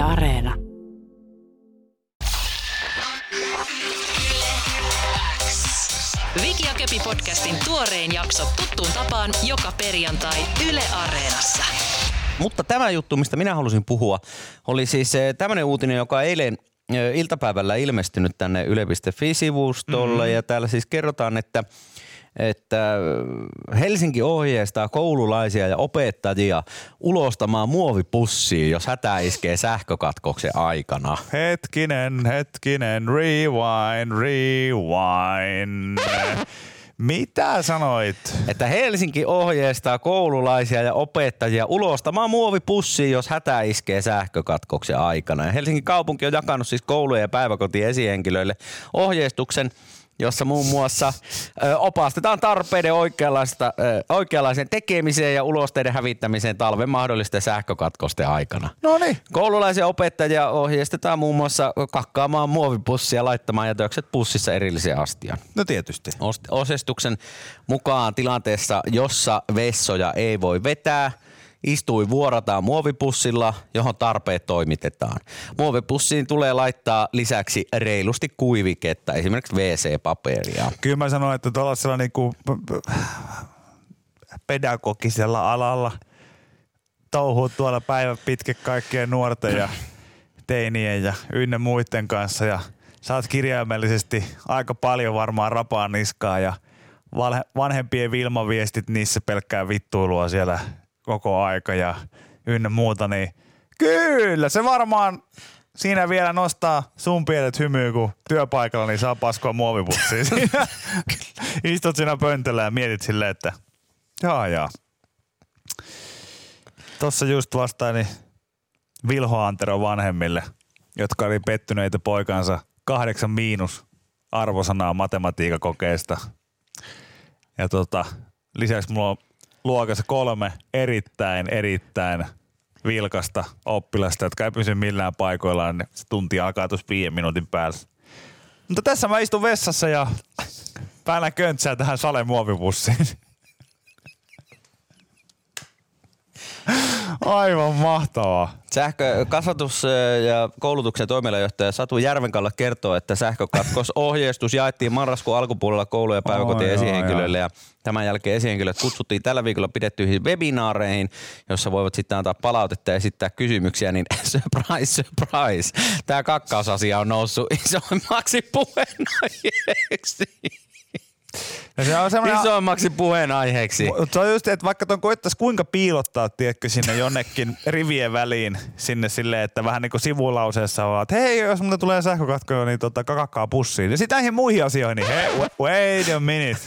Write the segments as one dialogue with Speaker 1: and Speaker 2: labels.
Speaker 1: Yle Areena.
Speaker 2: Viki ja Köpi podcastin tuorein jakso tuttuun tapaan joka perjantai Yle Areenassa.
Speaker 3: Mutta tämä juttu, mistä minä halusin puhua, oli siis tämmöinen uutinen, joka eilen eh, iltapäivällä ilmestynyt tänne yle.fi-sivustolle mm-hmm. ja täällä siis kerrotaan, että että Helsinki ohjeistaa koululaisia ja opettajia ulostamaan muovipussiin, jos hätä iskee sähkökatkoksen aikana.
Speaker 4: Hetkinen, hetkinen, rewind, rewind. Mitä sanoit?
Speaker 3: Että Helsinki ohjeistaa koululaisia ja opettajia ulostamaan muovipussiin, jos hätä iskee sähkökatkoksen aikana. Ja Helsingin kaupunki on jakanut siis koulujen ja päiväkotien esihenkilöille ohjeistuksen, jossa muun muassa ö, opastetaan tarpeiden oikeanlaista, ö, oikeanlaisen tekemiseen ja ulosteiden hävittämiseen talven mahdollisten sähkökatkosten aikana.
Speaker 4: No niin.
Speaker 3: Koululaisia opettajia ohjeistetaan muun muassa kakkaamaan muovipussia ja laittamaan jätökset pussissa erilliseen astiaan.
Speaker 4: No tietysti.
Speaker 3: Osestuksen mukaan tilanteessa, jossa vessoja ei voi vetää, istui vuorataan muovipussilla, johon tarpeet toimitetaan. Muovipussiin tulee laittaa lisäksi reilusti kuiviketta, esimerkiksi WC-paperia.
Speaker 4: Kyllä mä sanoin, että tuollaisella niinku pedagogisella alalla touhuu tuolla päivä pitkä kaikkien nuorten ja teinien ja ynnä muiden kanssa ja saat kirjaimellisesti aika paljon varmaan rapaa niskaa ja vanhempien Vilma-viestit niissä pelkkää vittuilua siellä koko aika ja ynnä muuta, niin kyllä se varmaan siinä vielä nostaa sun pienet hymyä, kun työpaikalla niin saa paskoa muovipussiin. Istut siinä pöntöllä ja mietit silleen, että jaa jaa. Tossa just vastaani Vilho Antero vanhemmille, jotka oli pettyneitä poikansa kahdeksan miinus arvosanaa matematiikakokeesta. Ja tota, lisäksi mulla on luokassa kolme erittäin, erittäin vilkasta oppilasta, jotka ei pysy millään paikoillaan, niin se tunti alkaa tuossa viiden minuutin päällä. Mutta tässä mä istun vessassa ja päällä köntsää tähän sale Aivan mahtavaa.
Speaker 3: Sähkö, kasvatus- ja koulutuksen toimialajohtaja Satu Järvenkalla kertoo, että sähkökatkosohjeistus jaettiin marraskuun alkupuolella koulu- ja päiväkotien
Speaker 4: Oi,
Speaker 3: esihenkilöille ja tämän jälkeen esihenkilöt kutsuttiin tällä viikolla pidettyihin webinaareihin, jossa voivat sitten antaa palautetta ja esittää kysymyksiä, niin surprise, surprise, tämä kakkausasia on noussut isommaksi puheenaiheeksi.
Speaker 4: Ja se on semmoinen,
Speaker 3: Isommaksi puheenaiheeksi.
Speaker 4: Se on just, että vaikka ton koettaisi kuinka piilottaa, tiedätkö, sinne jonnekin rivien väliin, sinne silleen, että vähän niin kuin sivulauseessa on, että hei, jos mulle tulee sähkökatko, niin tota, kakakkaa pussiin. Ja sitten näihin muihin asioihin, niin hei, wait a minute.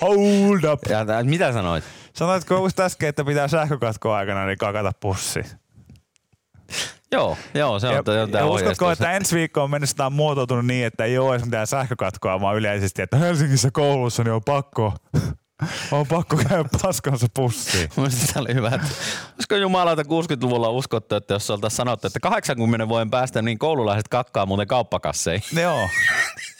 Speaker 4: Hold up.
Speaker 3: Ja, mitä sanoit?
Speaker 4: Sanoitko just äsken, että pitää sähkökatkoa aikana, niin kakata pussiin.
Speaker 3: Joo, joo, se on,
Speaker 4: Ja,
Speaker 3: tämä
Speaker 4: ja uskotko, että ensi viikkoon mennessä tämä on muotoutunut niin, että ei ole edes mitään sähkökatkoa, vaan yleisesti, että Helsingissä koulussa niin on pakko, on pakko käydä paskansa pussiin.
Speaker 3: Mielestäni tämä oli hyvä. että Olisiko jumalauta 60-luvulla uskottu, että jos oltaisiin sanottu, että 80 vuoden päästä niin koululaiset kakkaa muuten kauppakasseihin.
Speaker 4: Joo.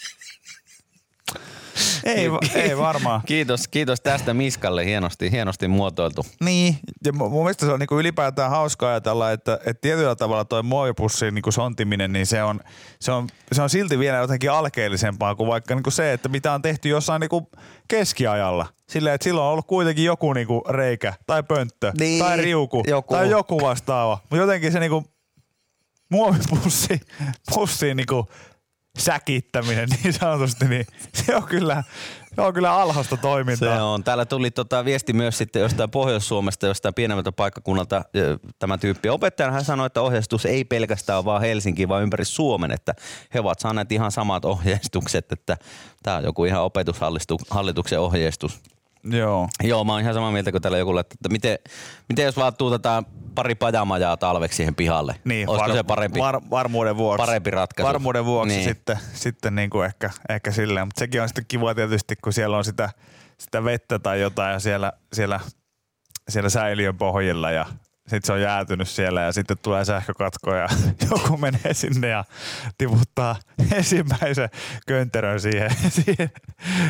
Speaker 4: ei, ei varmaan.
Speaker 3: Kiitos, kiitos tästä Miskalle, hienosti, hienosti muotoiltu.
Speaker 4: Niin, ja mu- mun mielestä se on niinku ylipäätään hauska ajatella, että, että tietyllä tavalla toi muovipussin niinku sontiminen, niin se on, se, on, se on silti vielä jotenkin alkeellisempaa kuin vaikka niinku se, että mitä on tehty jossain niinku keskiajalla. Silleen, että silloin on ollut kuitenkin joku niinku reikä tai pönttö
Speaker 3: Niin,
Speaker 4: tai riuku
Speaker 3: joku.
Speaker 4: tai joku vastaava. Mutta jotenkin se niinku muovipussi pussiin niinku säkittäminen niin sanotusti, niin se on kyllä, se on kyllä alhasta toimintaa.
Speaker 3: Se on. Täällä tuli tota viesti myös sitten jostain Pohjois-Suomesta, jostain pienemmältä paikkakunnalta tämä tyyppi. Opettajana hän sanoi, että ohjeistus ei pelkästään vaan Helsinki, vaan ympäri Suomen, että he ovat saaneet ihan samat ohjeistukset, että tämä on joku ihan opetushallituksen ohjeistus.
Speaker 4: Joo.
Speaker 3: Joo, mä oon ihan samaa mieltä kuin täällä joku, että että miten, miten jos vaan tuutetaan pari pajamajaa talveksi siihen pihalle?
Speaker 4: Niin,
Speaker 3: Olisiko se parempi?
Speaker 4: Var, varmuuden vuoksi.
Speaker 3: parempi ratkaisu?
Speaker 4: Varmuuden vuoksi
Speaker 3: niin.
Speaker 4: sitten, sitten niin kuin ehkä, ehkä silleen. Mutta sekin on sitten kiva tietysti, kun siellä on sitä, sitä vettä tai jotain ja siellä, siellä, siellä säiliön pohjilla ja sitten se on jäätynyt siellä ja sitten tulee sähkökatko ja joku menee sinne ja tiputtaa ensimmäisen könterön siihen, siihen,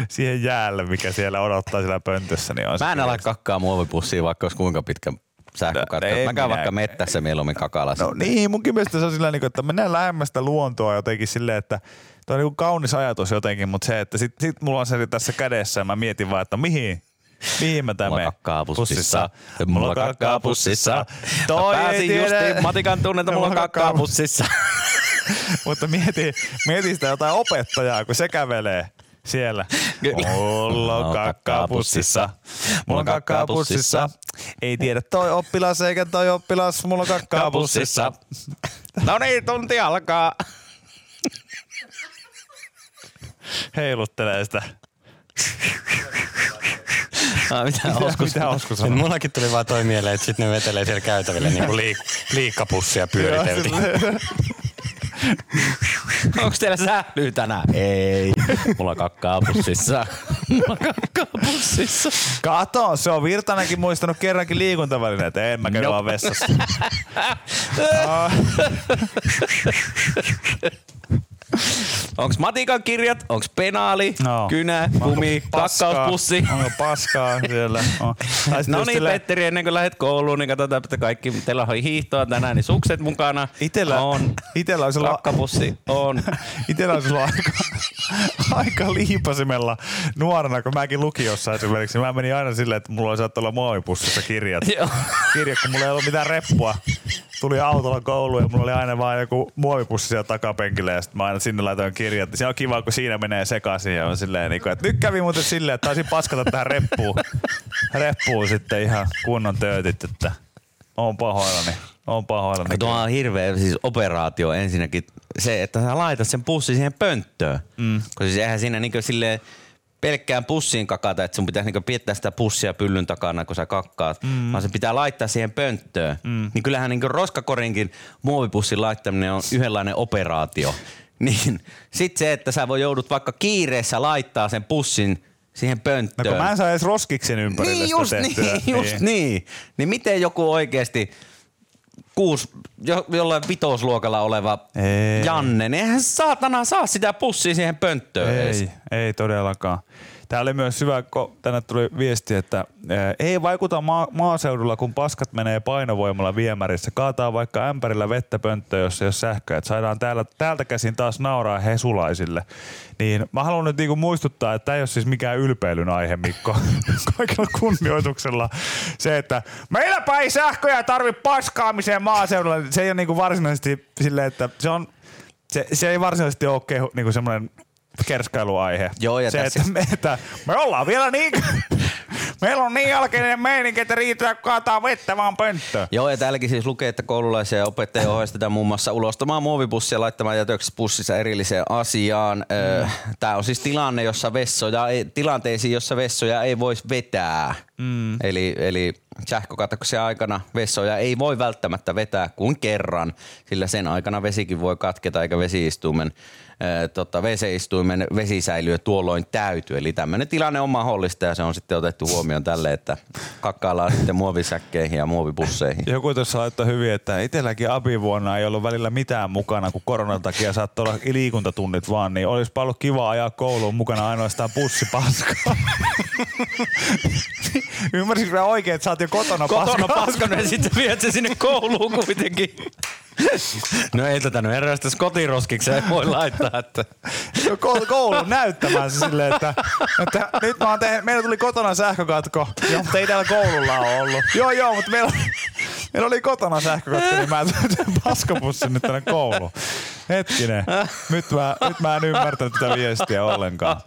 Speaker 4: siihen jäälle, mikä siellä odottaa siellä pöntössä. Niin on
Speaker 3: Mä en ala kakkaa muovipussiin, vaikka olisi kuinka pitkä sähkökatko.
Speaker 4: No, en
Speaker 3: Mä käyn vaikka mettässä mieluummin kakalassa.
Speaker 4: No niin, munkin mielestä se on sillä niin, että mennään lähemmästä luontoa jotenkin silleen, että Tuo on niin kaunis ajatus jotenkin, mutta se, että sit, sit mulla on se tässä kädessä ja mä mietin vaan, että mihin, mihin mä
Speaker 3: Mulla
Speaker 4: tämän
Speaker 3: kakkaa pussissa.
Speaker 4: Mulla kakkaa pussissa.
Speaker 3: Toi
Speaker 4: pääsin
Speaker 3: tiedä.
Speaker 4: justiin
Speaker 3: Matikan tunnetta, mulla on kakkaa pussissa.
Speaker 4: Mutta mieti, mieti sitä jotain opettajaa, kun se kävelee siellä. Mulla on kakkaa pussissa. Mulla on kakkaa pussissa. Ei tiedä toi oppilas eikä toi oppilas. Mulla on kakkaa pussissa.
Speaker 3: No niin, tunti alkaa.
Speaker 4: Heiluttelee sitä.
Speaker 3: Ah, mitä Oskus?
Speaker 4: Mitä Osku
Speaker 1: Nyt
Speaker 4: sanoo?
Speaker 1: mullakin tuli vaan toi mieleen, että sitten ne vetelee siellä käytäville niin kuin liik- liikkapussia pyöriteltiin.
Speaker 3: Onko teillä sählyy tänään? Ei. Mulla on kakkaa pussissa. Mulla on kakkaa pussissa.
Speaker 4: Kato, se on Virtanenkin muistanut kerrankin liikuntavälineet. En mä käy
Speaker 3: Nope.
Speaker 4: vaan vessassa.
Speaker 3: Onks Matikan kirjat? Onks penaali,
Speaker 4: No.
Speaker 3: kynä, kumi, kakkauspussi?
Speaker 4: Onko paskaa siellä? On.
Speaker 3: No niin,
Speaker 4: silleen-
Speaker 3: Petteri, ennen kuin lähdet kouluun, niin katsotaan, että kaikki, teillä on hiihtoa tänään, niin sukset mukana.
Speaker 4: Itellä,
Speaker 3: on.
Speaker 4: itellä on sillä,
Speaker 3: Kakkapussi on.
Speaker 4: itellä on sillä aika, aika liipasimella nuorena, kun mäkin lukiossa esimerkiksi. Mä menin aina silleen, että mulla saattaa olla muovipussissa kirjat.
Speaker 3: Joo.
Speaker 4: Kirjat, kun mulla ei ollut mitään reppua. Tuli autolla kouluun ja mulla oli aina vaan joku muovipussi siellä takapenkillä ja sitten mä aina sinne laitoin kirjat. Se on kiva, kun siinä menee sekaisin ja on silleen, niin kuin, että nyt kävi muuten silleen, että taisin paskata tähän reppuun. Reppuun sitten ihan kunnon töötit, että on pahoillani. On pahoillani.
Speaker 3: Tuo on hirveä siis operaatio ensinnäkin se, että sä laitat sen pussin siihen pönttöön. Mm. Koska siis eihän siinä niinku silleen pelkkään pussiin kakata, että sun pitäisi niinku piettää sitä pussia pyllyn takana, kun sä kakkaat, mm. vaan se pitää laittaa siihen pönttöön. Mm. Niin kyllähän niinku roskakorinkin muovipussin laittaminen on yhdenlainen operaatio. Niin sit se, että sä voi joudut vaikka kiireessä laittaa sen pussin siihen
Speaker 4: No
Speaker 3: pönttöön.
Speaker 4: kun mä en saa edes roskiksen ympärille
Speaker 3: Niin just
Speaker 4: tehtyä.
Speaker 3: niin, just niin. Niin miten joku oikeasti kuusi, jo, jollain vitosluokalla oleva
Speaker 4: Ei.
Speaker 3: Janne, niin eihän saatana saa sitä pussia siihen pönttöön edes.
Speaker 4: Ei, ei todellakaan. Tää oli myös hyvä, kun tänne tuli viesti, että ää, ei vaikuta maa- maaseudulla, kun paskat menee painovoimalla viemärissä. Kaataa vaikka ämpärillä vettä pönttöön, jos ei ole sähköä. Et saadaan täällä, täältä käsin taas nauraa hesulaisille. Niin mä haluan nyt niinku muistuttaa, että tämä ei ole siis mikään ylpeilyn aihe, Mikko. Kaikella kunnioituksella se, että meilläpä ei sähköjä tarvi paskaamiseen maaseudulla. Se ei ole niinku varsinaisesti silleen, että se on se, se ei varsinaisesti ole kehu, niinku semmoinen kerskailuaihe.
Speaker 3: Joo, ja
Speaker 4: se,
Speaker 3: tässä-
Speaker 4: että me, että me ollaan vielä niin, meillä on niin jälkeinen meininki, että riittää kun kaataa vettä vaan pönttöön.
Speaker 3: Joo, ja täälläkin siis lukee, että koululaisia ja opettajia ohjeistetaan muun muassa ulostamaan muovipussia laittamaan jätöksessä pussissa erilliseen asiaan. Mm. Tämä on siis tilanne, jossa vessoja ei, tilanteisiin, jossa vessoja ei voisi vetää. Mm. Eli, eli sähkökatkoksen aikana vessoja ei voi välttämättä vetää kuin kerran, sillä sen aikana vesikin voi katketa eikä vesiistuimen ää, tota, veseistuimen vesisäiliö tuolloin täyty. Eli tämmöinen tilanne on mahdollista ja se on sitten otettu huomioon tälle, että kakkaillaan sitten muovisäkkeihin ja muovipusseihin.
Speaker 4: Joku tuossa laittoi hyvin, että itselläkin abivuonna ei ollut välillä mitään mukana, kun koronan takia saattoi olla liikuntatunnit vaan, niin olisi ollut kiva ajaa kouluun mukana ainoastaan pussipaskaa. Ymmärsitkö mä oikein, että sä oot jo kotona,
Speaker 3: Kotona paskana ja sitten viet se sinne kouluun kuitenkin. No ei tätä nyt erästäs kotiroskikseen voi laittaa, että
Speaker 4: Ko- koulun näyttämään se silleen, että, että nyt mä oon tehnyt, meillä tuli kotona sähkökatko, joo, mutta ei täällä koululla ole ollut. Joo, joo, mutta meillä, meillä oli kotona sähkökatko, niin mä tein paskapussin nyt tänne kouluun. Hetkinen, nyt mä, nyt mä en ymmärtänyt tätä viestiä ollenkaan.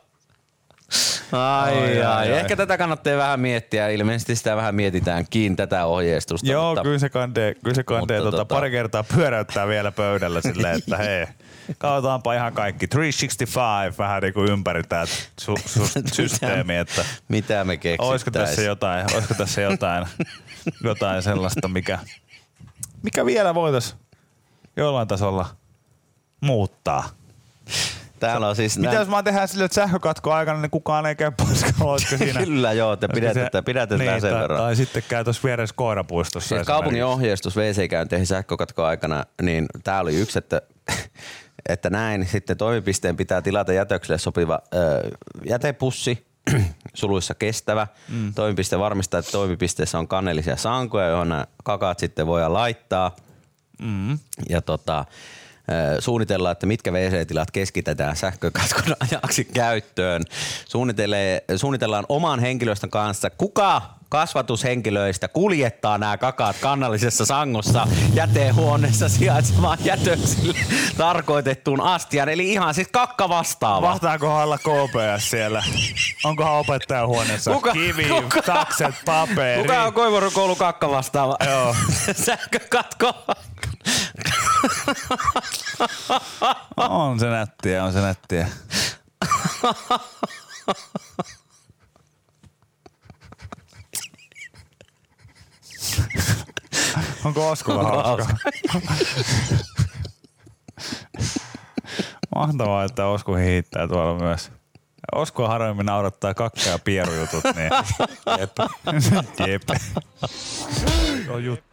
Speaker 3: Ai,
Speaker 4: Ai,
Speaker 3: ai,
Speaker 4: ai.
Speaker 3: Ehkä tätä kannattaa vähän miettiä. Ilmeisesti sitä vähän mietitäänkin, tätä ohjeistusta.
Speaker 4: Joo,
Speaker 3: mutta
Speaker 4: kyllä se kandee, kyllä se kandee
Speaker 3: mutta
Speaker 4: tota,
Speaker 3: tota-
Speaker 4: pari kertaa pyöräyttää vielä pöydällä silleen, että hei, katsotaanpa ihan kaikki. 365 vähän niin kuin ympäri tämä su, su, systeemi, että
Speaker 3: Mitä me keksittäis?
Speaker 4: Olisiko tässä jotain, olisiko tässä jotain, jotain sellaista, mikä, mikä vielä voitaisiin jollain tasolla muuttaa?
Speaker 3: Täällä on siis...
Speaker 4: Mitä
Speaker 3: nää-
Speaker 4: jos mä tehdään sille, että sähkökatko aikana niin kukaan ei käy paskalla, siinä?
Speaker 3: Kyllä joo, te pidätetään, pidätetään
Speaker 4: niin,
Speaker 3: sen
Speaker 4: tai,
Speaker 3: verran.
Speaker 4: Tai sitten käy tuossa vieressä koirapuistossa.
Speaker 3: Siis kaupungin ohjeistus WC-käynteihin sähkökatkoa aikana, niin tää oli yksi, että, että näin sitten toimipisteen pitää tilata jätökselle sopiva ö, jätepussi, suluissa kestävä mm. toimipiste varmistaa, että toimipisteessä on kannellisia sankoja, johon nämä kakaat sitten voidaan laittaa. Mm. Ja tota, ö, suunnitellaan, että mitkä WC-tilat keskitetään sähkökatkon ajaksi käyttöön. Suunnitellaan oman henkilöstön kanssa, kuka kasvatushenkilöistä kuljettaa nämä kakaat kannallisessa sangossa jätehuoneessa sijaitsevaan jätöksille tarkoitettuun astiaan. Eli ihan siis kakka vastaava.
Speaker 4: Mahtaako olla KPS siellä? Onkohan opettajan huoneessa
Speaker 3: Kuka-
Speaker 4: kivi,
Speaker 3: kuka-
Speaker 4: takset, paperi?
Speaker 3: Kuka on Koivurin koulu kakka vastaava?
Speaker 4: Joo.
Speaker 3: Sähkökatko.
Speaker 4: On se nättiä, on se nättiä. Onko Oskulla hauska? Mahtavaa, että Osku hiittää tuolla myös. Osku harvemmin naurattaa kakka ja pierujutut, niin jep. jep.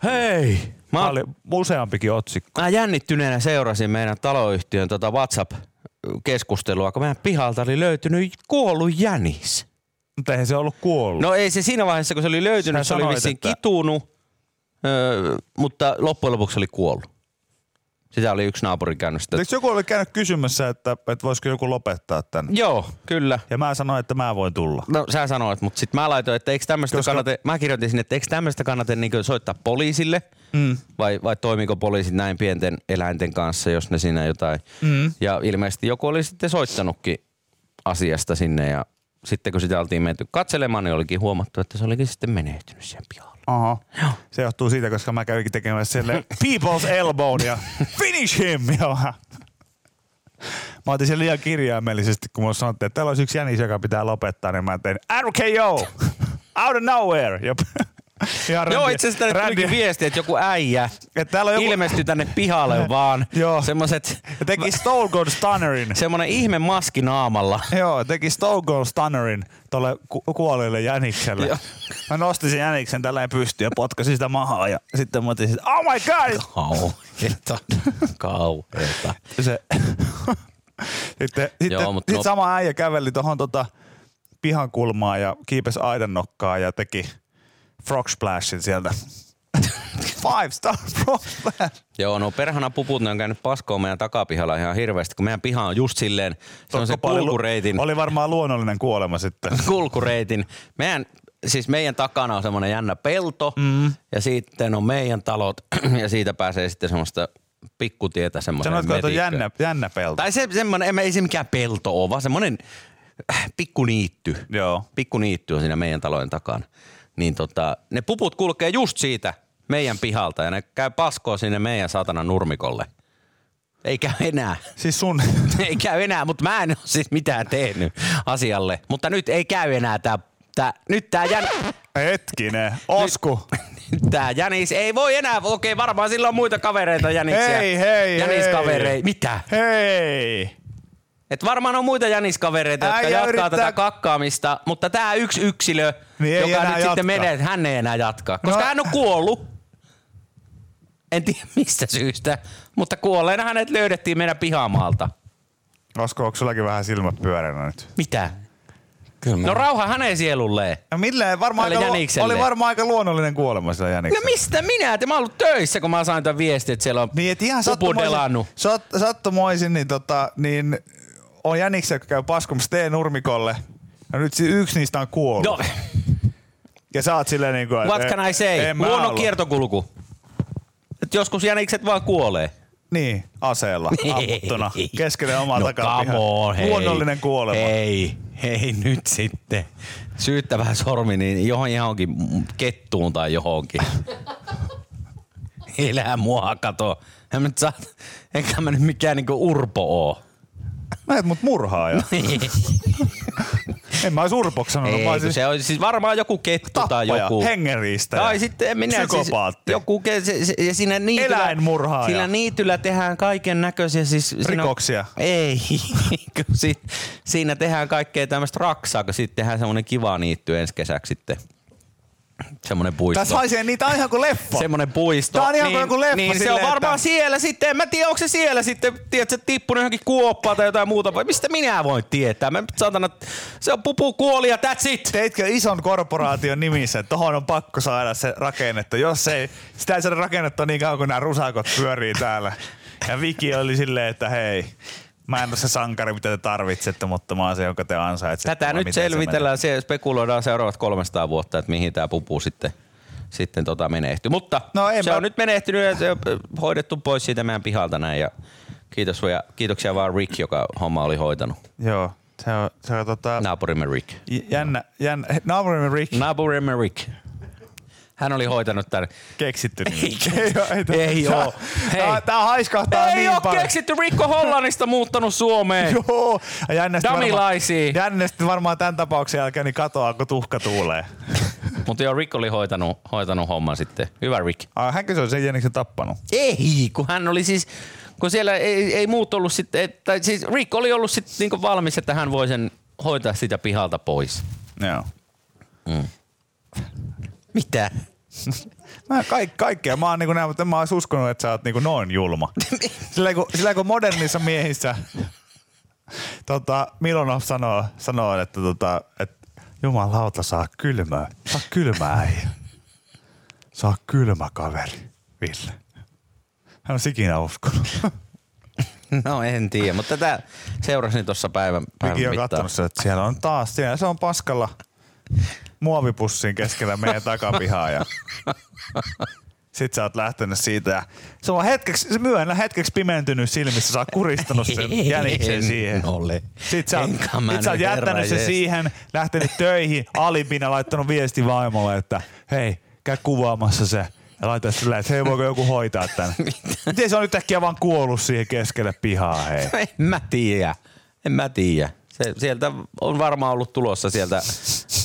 Speaker 3: Hei! Mä, oon-
Speaker 4: Paljon, useampikin otsikko.
Speaker 3: mä jännittyneenä seurasin meidän taloyhtiön tota WhatsApp-keskustelua, kun meidän pihalta oli löytynyt kuollut jänis.
Speaker 4: Mutta eihän se ollut kuollut.
Speaker 3: No ei se siinä vaiheessa, kun se oli löytynyt,
Speaker 4: Sä
Speaker 3: se oli
Speaker 4: sanoit,
Speaker 3: vissiin
Speaker 4: että-
Speaker 3: kitunut, öö, mutta loppujen lopuksi oli kuollut. Sitä oli yksi naapuri käynyt sitä.
Speaker 4: Eikö joku oli käynyt kysymässä, että, että voisiko joku lopettaa tän?
Speaker 3: Joo, kyllä.
Speaker 4: Ja mä sanoin, että mä voin tulla.
Speaker 3: No sä sanoit, mutta sitten mä laitoin, että eikö tämmöistä
Speaker 4: Koska-
Speaker 3: kannata, mä kirjoitin sinne, että eikö tämmöistä kannata niin soittaa poliisille, mm. vai, vai toimiko poliisit näin pienten eläinten kanssa, jos ne siinä jotain. Mm. Ja ilmeisesti joku oli sitten soittanutkin asiasta sinne ja sitten kun sitä oltiin menty katselemaan, niin olikin huomattu, että se olikin sitten menehtynyt siihen pihalle.
Speaker 4: Aha. Se johtuu siitä, koska mä kävinkin tekemässä sille people's elbow ja finish him. Ja mä, mä otin sen liian kirjaimellisesti, kun mulle sanottiin, että täällä olisi yksi jänis, joka pitää lopettaa, niin mä tein RKO, out of nowhere. Ja, ihan
Speaker 3: Joo, itse asiassa tänne tulikin viesti, että joku äijä
Speaker 4: Että täällä on joku,
Speaker 3: ilmestyi tänne pihalle vaan.
Speaker 4: Joo.
Speaker 3: Semmoset,
Speaker 4: ja teki Stone Cold Stunnerin.
Speaker 3: semmonen ihme maski naamalla.
Speaker 4: Joo, teki Stone Cold Stunnerin tuolle ku- kuolleelle jänikselle.
Speaker 3: Joo.
Speaker 4: Mä nostin sen jäniksen tälleen pystyyn ja potkasin sitä mahaa ja sitten mä otin sit, oh my god!
Speaker 3: Kauheeta. Kauheeta.
Speaker 4: Se, sitten sitten,
Speaker 3: Joo, mutta
Speaker 4: sitten
Speaker 3: no-
Speaker 4: sama äijä käveli tuohon tota pihan kulmaan ja kiipesi aidan nokkaa ja teki frog splashin sieltä. Five star frog splash.
Speaker 3: Joo, no perhana puput ne on käynyt paskoon meidän takapihalla ihan hirveästi, kun meidän piha on just silleen, se on se kulkureitin,
Speaker 4: Oli varmaan luonnollinen kuolema sitten.
Speaker 3: kulkureitin. Meidän, siis meidän takana on semmoinen jännä pelto mm. ja sitten on meidän talot ja siitä pääsee sitten semmoista pikkutietä semmoinen
Speaker 4: Sanoitko, että on jännä, jännä pelto?
Speaker 3: Tai se, semmoinen, ei se mikään pelto ole, vaan semmoinen äh, pikkuniitty.
Speaker 4: Joo.
Speaker 3: Pikkuniitty on siinä meidän talojen takana. Niin tota, ne puput kulkee just siitä meidän pihalta ja ne käy paskoon sinne meidän saatana nurmikolle. Ei käy enää.
Speaker 4: Siis sun,
Speaker 3: ei käy enää, mutta mä en ole siis mitään tehnyt asialle. Mutta nyt ei käy enää tää, tää nyt tää, jän,
Speaker 4: hetkinen, Osku.
Speaker 3: tää Jänis ei voi enää, okei varmaan sillä on muita kavereita Jäniksiä.
Speaker 4: Hei, hei,
Speaker 3: Jäniskavereita.
Speaker 4: hei.
Speaker 3: Mitä?
Speaker 4: Hei!
Speaker 3: Et varmaan on muita jäniskavereita, jotka
Speaker 4: Äijä
Speaker 3: jatkaa
Speaker 4: yrittää-
Speaker 3: tätä kakkaamista, mutta tämä yksi yksilö,
Speaker 4: Niin
Speaker 3: joka nyt
Speaker 4: jatka.
Speaker 3: sitten menee, hän ei enää jatkaa, koska
Speaker 4: No-
Speaker 3: hän on kuollut. En tiedä mistä syystä, mutta kuolleena hänet löydettiin meidän pihamaalta.
Speaker 4: Osku, onko sullakin vähän silmät pyöränä nyt?
Speaker 3: Mitä?
Speaker 1: Kyllä
Speaker 3: No rauha hänen sielulleen.
Speaker 4: No milleen? Varmaan aika, oli varmaan aika luonnollinen kuolema sillä
Speaker 3: No
Speaker 4: jäniksellä.
Speaker 3: mistä minä? Te mä ollut töissä, kun mä sain tämän viestin, että siellä on
Speaker 4: Niin, et ihan sattumoisin,
Speaker 3: delannut.
Speaker 4: sat, sattumoisin niin, tota, niin on jäniksiä, jotka käy paskomassa teen nurmikolle. Ja nyt si- yksi niistä on kuollut.
Speaker 3: No,
Speaker 4: Ja sä oot silleen niin kuin,
Speaker 3: what can I say? Luonnon kiertokulku. Et joskus jänikset vaan kuolee.
Speaker 4: Niin, aseella, ammuttuna, keskelle omaa
Speaker 3: no,
Speaker 4: takapihaa.
Speaker 3: hei.
Speaker 4: Luonnollinen kuolema.
Speaker 3: Ei, ei nyt sitten. Syyttävä sormi niin johon johonkin kettuun tai johonkin. Elää mua, kato. En mä nyt saa, enkä mä nyt mikään niinku urpo oo.
Speaker 4: Mä et mut murhaaja. en mä ois urpoksi sanonut.
Speaker 3: Ei,
Speaker 4: mä olisin
Speaker 3: se on siis varmaan joku kettu tai
Speaker 4: tappaja,
Speaker 3: joku.
Speaker 4: hengenriistäjä,
Speaker 3: Tai sitten en minä
Speaker 4: psykopaatti.
Speaker 3: Siis, joku, ke- se, se, ja siinä niityllä,
Speaker 4: Eläinmurhaaja.
Speaker 3: Siinä niityllä tehdään kaiken näköisiä. Siis, siinä
Speaker 4: Rikoksia.
Speaker 3: ei, kun si, siinä tehdään kaikkea tämmöistä raksaa, kun sitten tehdään semmoinen kiva niitty ensi kesäksi sitten. Semmonen puisto.
Speaker 4: Tässä haisee niitä ihan kuin leffa.
Speaker 3: Semmonen puisto.
Speaker 4: Tää on ihan
Speaker 3: niin,
Speaker 4: kuin joku leffa
Speaker 3: Niin se on
Speaker 4: silleen,
Speaker 3: varmaan
Speaker 4: että-
Speaker 3: siellä sitten. En mä tiedä, onko se siellä sitten, tiedätkö, tippunut johonkin kuoppaan tai jotain muuta. Vai mistä minä voin tietää? Mä saatana, se on pupu kuoli ja that's it.
Speaker 4: Teitkö ison korporaation nimissä, että tohon on pakko saada se rakennettu. Jos ei, sitä ei saada rakennettua niin kauan kuin nämä rusakot pyörii täällä. Ja Viki oli silleen, että hei, mä en ole se sankari, mitä te tarvitsette, mutta mä oon se, jonka te ansaitsette.
Speaker 3: Tätä nyt
Speaker 4: se
Speaker 3: selvitellään, se spekuloidaan seuraavat 300 vuotta, että mihin tämä pupu sitten, sitten tota menehtyy. Mutta
Speaker 4: No ei
Speaker 3: se
Speaker 4: mä-
Speaker 3: on nyt menehtynyt ja se on hoidettu pois siitä meidän pihalta näin. Ja kiitos ja kiitoksia vaan Rick, joka homma oli hoitanut.
Speaker 4: Joo, se on, se on tota,
Speaker 3: Naapurimme Rick.
Speaker 4: jännä, jännä. Naapurimme Rick
Speaker 3: Naapurimme Rick. Hän oli hoitanut tämän.
Speaker 4: keksitty.
Speaker 3: Ei
Speaker 4: ei, oo, ei,
Speaker 3: Ei oo. Hei.
Speaker 4: Tää, haiskahtaa
Speaker 3: Ei
Speaker 4: niin paljon.
Speaker 3: keksitty Rikko Hollannista muuttanut Suomeen.
Speaker 4: Joo, ja jännästi
Speaker 3: Damilaisia.
Speaker 4: varmaan, jännästi varmaan tämän tapauksen jälkeen niin katoaa, kun tuhka tuulee.
Speaker 3: Mutta joo, Rick oli hoitanut, hoitanut homman sitten. Hyvä Rick.
Speaker 4: Ah, hänkö se on sen jäniksen tappanut?
Speaker 3: Ei, kun hän oli siis, kun siellä ei, ei muut ollut sitten, tai siis Rick oli ollut sitten niinku valmis, että hän voi sen hoitaa sitä pihalta pois.
Speaker 4: Joo.
Speaker 3: Mitä?
Speaker 4: Mä kaik, kaikkea. Mä oon niinku näin, mutta mä ois uskonut, että sä oot niinku noin julma. Sillä kun, sillä kun modernissa miehissä tota, Milonov sanoo, sanoo että, tota, että jumalauta saa kylmää. Saa kylmää äijä. Saa kylmä kaveri, Ville. Hän on ikinä uskonut.
Speaker 3: No en tiedä, mutta tätä seurasin tuossa päivän, päivän
Speaker 4: Miki on
Speaker 3: mittaan.
Speaker 4: kattonut sen, että siellä on taas, siellä se on paskalla muovipussiin keskellä meidän takapihaa ja sit sä oot lähtenyt siitä ja se on hetkeksi, se myönnä hetkeksi pimentynyt silmissä, sä oot kuristanut sen jäniksen
Speaker 3: En
Speaker 4: siihen.
Speaker 3: ole.
Speaker 4: Sit sä oot, sit sä oot
Speaker 3: nyt,
Speaker 4: jättänyt
Speaker 3: jees.
Speaker 4: siihen, lähtenyt töihin, alipina laittanut viesti vaimolle, että hei, käy kuvaamassa se. Ja laita silleen, että hei, voiko joku hoitaa tän? Miten se on nyt äkkiä vaan kuollut siihen keskelle pihaa, hei?
Speaker 3: En mä tiedä. En mä tiedä. Se, sieltä on varmaan ollut tulossa sieltä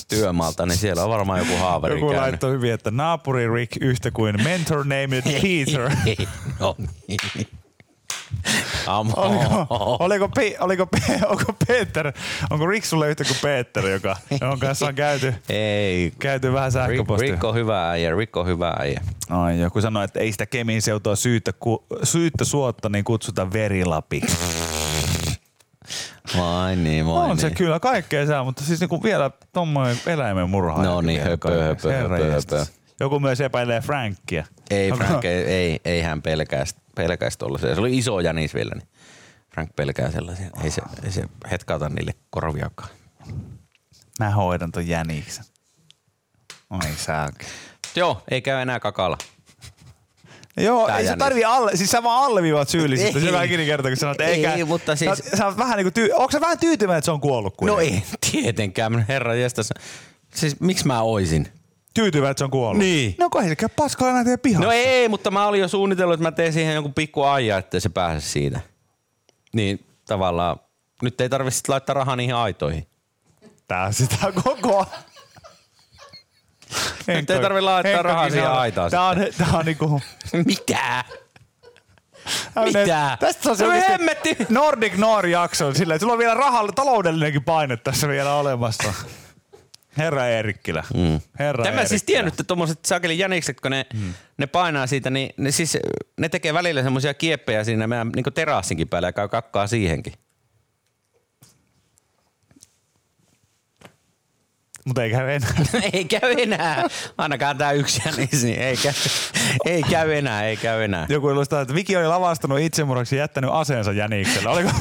Speaker 3: työmaalta, niin siellä on varmaan joku haaveri
Speaker 4: Joku
Speaker 3: käynyt.
Speaker 4: laittoi hyvin, että naapuri Rick yhtä kuin mentor named Peter.
Speaker 3: no niin.
Speaker 4: Oliko, oliko, Pe, oliko, Pe, onko Peter, onko Rick sulle yhtä kuin Peter, joka, jonka kanssa on käyty,
Speaker 3: Ei.
Speaker 4: käyty vähän
Speaker 3: Rick,
Speaker 4: sähköpostia?
Speaker 3: Rick on hyvä äijä, Rick on hyvä äijä.
Speaker 4: Ai joku sanoi, että ei sitä Kemin seutua syyttä, ku, syyttä suotta, niin kutsuta verilapiksi.
Speaker 3: Vai niin, vai
Speaker 4: On
Speaker 3: niin.
Speaker 4: se kyllä kaikkea saa, mutta siis niinku vielä tommonen eläimen murha.
Speaker 3: No niin, höpö, höpö, höpö, höpö.
Speaker 4: Joku myös epäilee Frankia.
Speaker 3: Ei Frank, ei, ei, ei hän pelkäisi pelkäisi tollaisia. Se oli iso jänis vielä, niin Frank pelkää sellaisia. Ei se, ei se hetkauta niille korviakaan.
Speaker 4: Mä hoidan ton jäniksen. Oi sääkä.
Speaker 3: Joo, ei käy enää kakalla.
Speaker 4: Joo,
Speaker 3: Tää
Speaker 4: ei se tarvii alle, siis sä vaan alleviivaat syyllisyyttä. Se vähän kertoo, kun sanot, että
Speaker 3: Ei,
Speaker 4: eikä.
Speaker 3: mutta siis-
Speaker 4: Sä, sä vähän niinku tyy, onko sä vähän tyytyväinen, että se on kuollut
Speaker 3: No
Speaker 4: kuitenkin?
Speaker 3: ei tietenkään, herra jestas. Siis miksi mä oisin?
Speaker 4: Tyytyväinen, että se on kuollut?
Speaker 3: Niin.
Speaker 4: No kun ei se käy paskalla enää teidän pihassa.
Speaker 3: No ei, mutta mä olin jo suunnitellut, että mä teen siihen jonkun pikku aija, ettei se pääse siitä. Niin tavallaan, nyt ei tarvitse laittaa rahaa niihin aitoihin.
Speaker 4: Tää sitä koko.
Speaker 3: Nyt ei tarvi laittaa rahaa siihen aitaan
Speaker 4: Tää on, tää on niinku...
Speaker 3: Mitä? Mitä?
Speaker 4: Tästä on se
Speaker 3: No hemmetti.
Speaker 4: Nordic Noir jakso silleen, sulla on vielä rahalla, taloudellinenkin paine tässä vielä olemassa. Herra Eerikkilä. Mm. Herra
Speaker 3: Tämä siis tiennyt, että tuommoiset sakelin jänikset, kun ne, mm. ne painaa siitä, niin ne, siis, ne tekee välillä semmoisia kieppejä siinä meidän niin terassinkin päällä ja käy kakkaa siihenkin.
Speaker 4: Mutta ei käy enää.
Speaker 3: ei käy enää. Ainakaan tämä yksi jänis, niin ei käy, ei käy enää, ei käy enää.
Speaker 4: Joku ilustaa, että Viki oli lavastanut itsemurhaksi ja jättänyt aseensa jäniksellä. Oliko,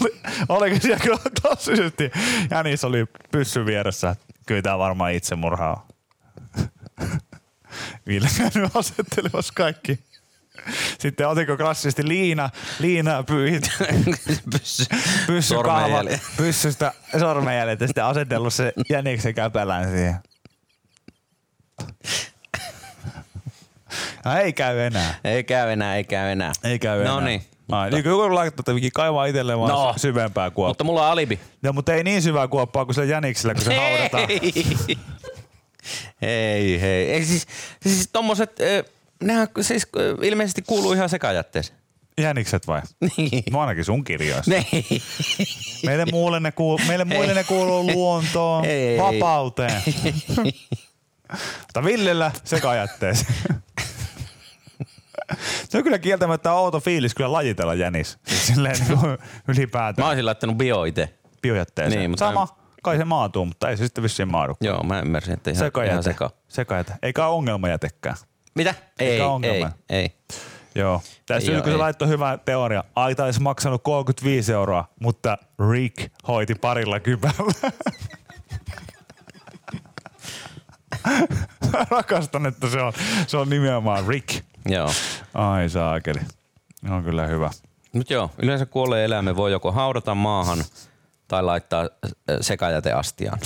Speaker 4: oli, oliko siellä kyllä klassisesti jänis oli pyssyn vieressä? Kyllä tämä varmaan itsemurhaa. Ville käynyt asettelemassa kaikki. Sitten otiko klassisesti liina, liina pyyhit
Speaker 3: Pyssy. Sormenjäljet.
Speaker 4: pyssystä sormenjäljet ja sitten asetellut se jäniksen käpälään siihen. No ei käy enää.
Speaker 3: Ei käy enää, ei käy enää.
Speaker 4: Ei käy enää.
Speaker 3: No niin.
Speaker 4: Ai, niin joku laittaa, Viki kaivaa itselleen vaan
Speaker 3: No.
Speaker 4: syvempää kuoppaa.
Speaker 3: Mutta mulla on alibi.
Speaker 4: No, mutta ei niin syvää kuoppaa kuin sillä jäniksellä, kun se haudataan.
Speaker 3: Ei, ei, hei. Ei siis, siis tommoset, äh, nehän siis ilmeisesti kuuluu ihan sekajätteeseen.
Speaker 4: Jänikset vai?
Speaker 3: Niin.
Speaker 4: No ainakin sun kirjoissa.
Speaker 3: Ne.
Speaker 4: Meille muille ne, kuuluu, meille muille ne kuuluu luontoon,
Speaker 3: Ei,
Speaker 4: vapauteen. Mutta Villellä sekajätteeseen. Se on kyllä kieltämättä outo fiilis kyllä lajitella jänis. Siis silleen niin kuin
Speaker 3: Mä
Speaker 4: ylipäätään
Speaker 3: olisin laittanut bio itse.
Speaker 4: biojätteeseen.
Speaker 3: Niin, mutta-
Speaker 4: Sama, kai se maatuu, mutta ei se sitten vissiin maadu.
Speaker 3: Joo, mä ymmärsin, että ihan, ihan
Speaker 4: Sekajäte.
Speaker 3: seka.
Speaker 4: Sekajäte. Eikä ole ongelmajätekään.
Speaker 3: Mitä? Ei, ei,
Speaker 4: ongelma.
Speaker 3: ei.
Speaker 4: Joo. Tässä
Speaker 3: Ei
Speaker 4: on,
Speaker 3: oo,
Speaker 4: kun se
Speaker 3: ei.
Speaker 4: laittoi hyvä teoria. Ai taisi maksanut 35 euroa, mutta Rick hoiti parilla kypällä. Mä rakastan, että se on, se on nimenomaan Rick.
Speaker 3: Joo.
Speaker 4: Ai saakeli. On kyllä hyvä.
Speaker 3: Mutta joo, yleensä kuolleen eläimen voi joko haudata maahan tai laittaa äh, sekajäteastiaan.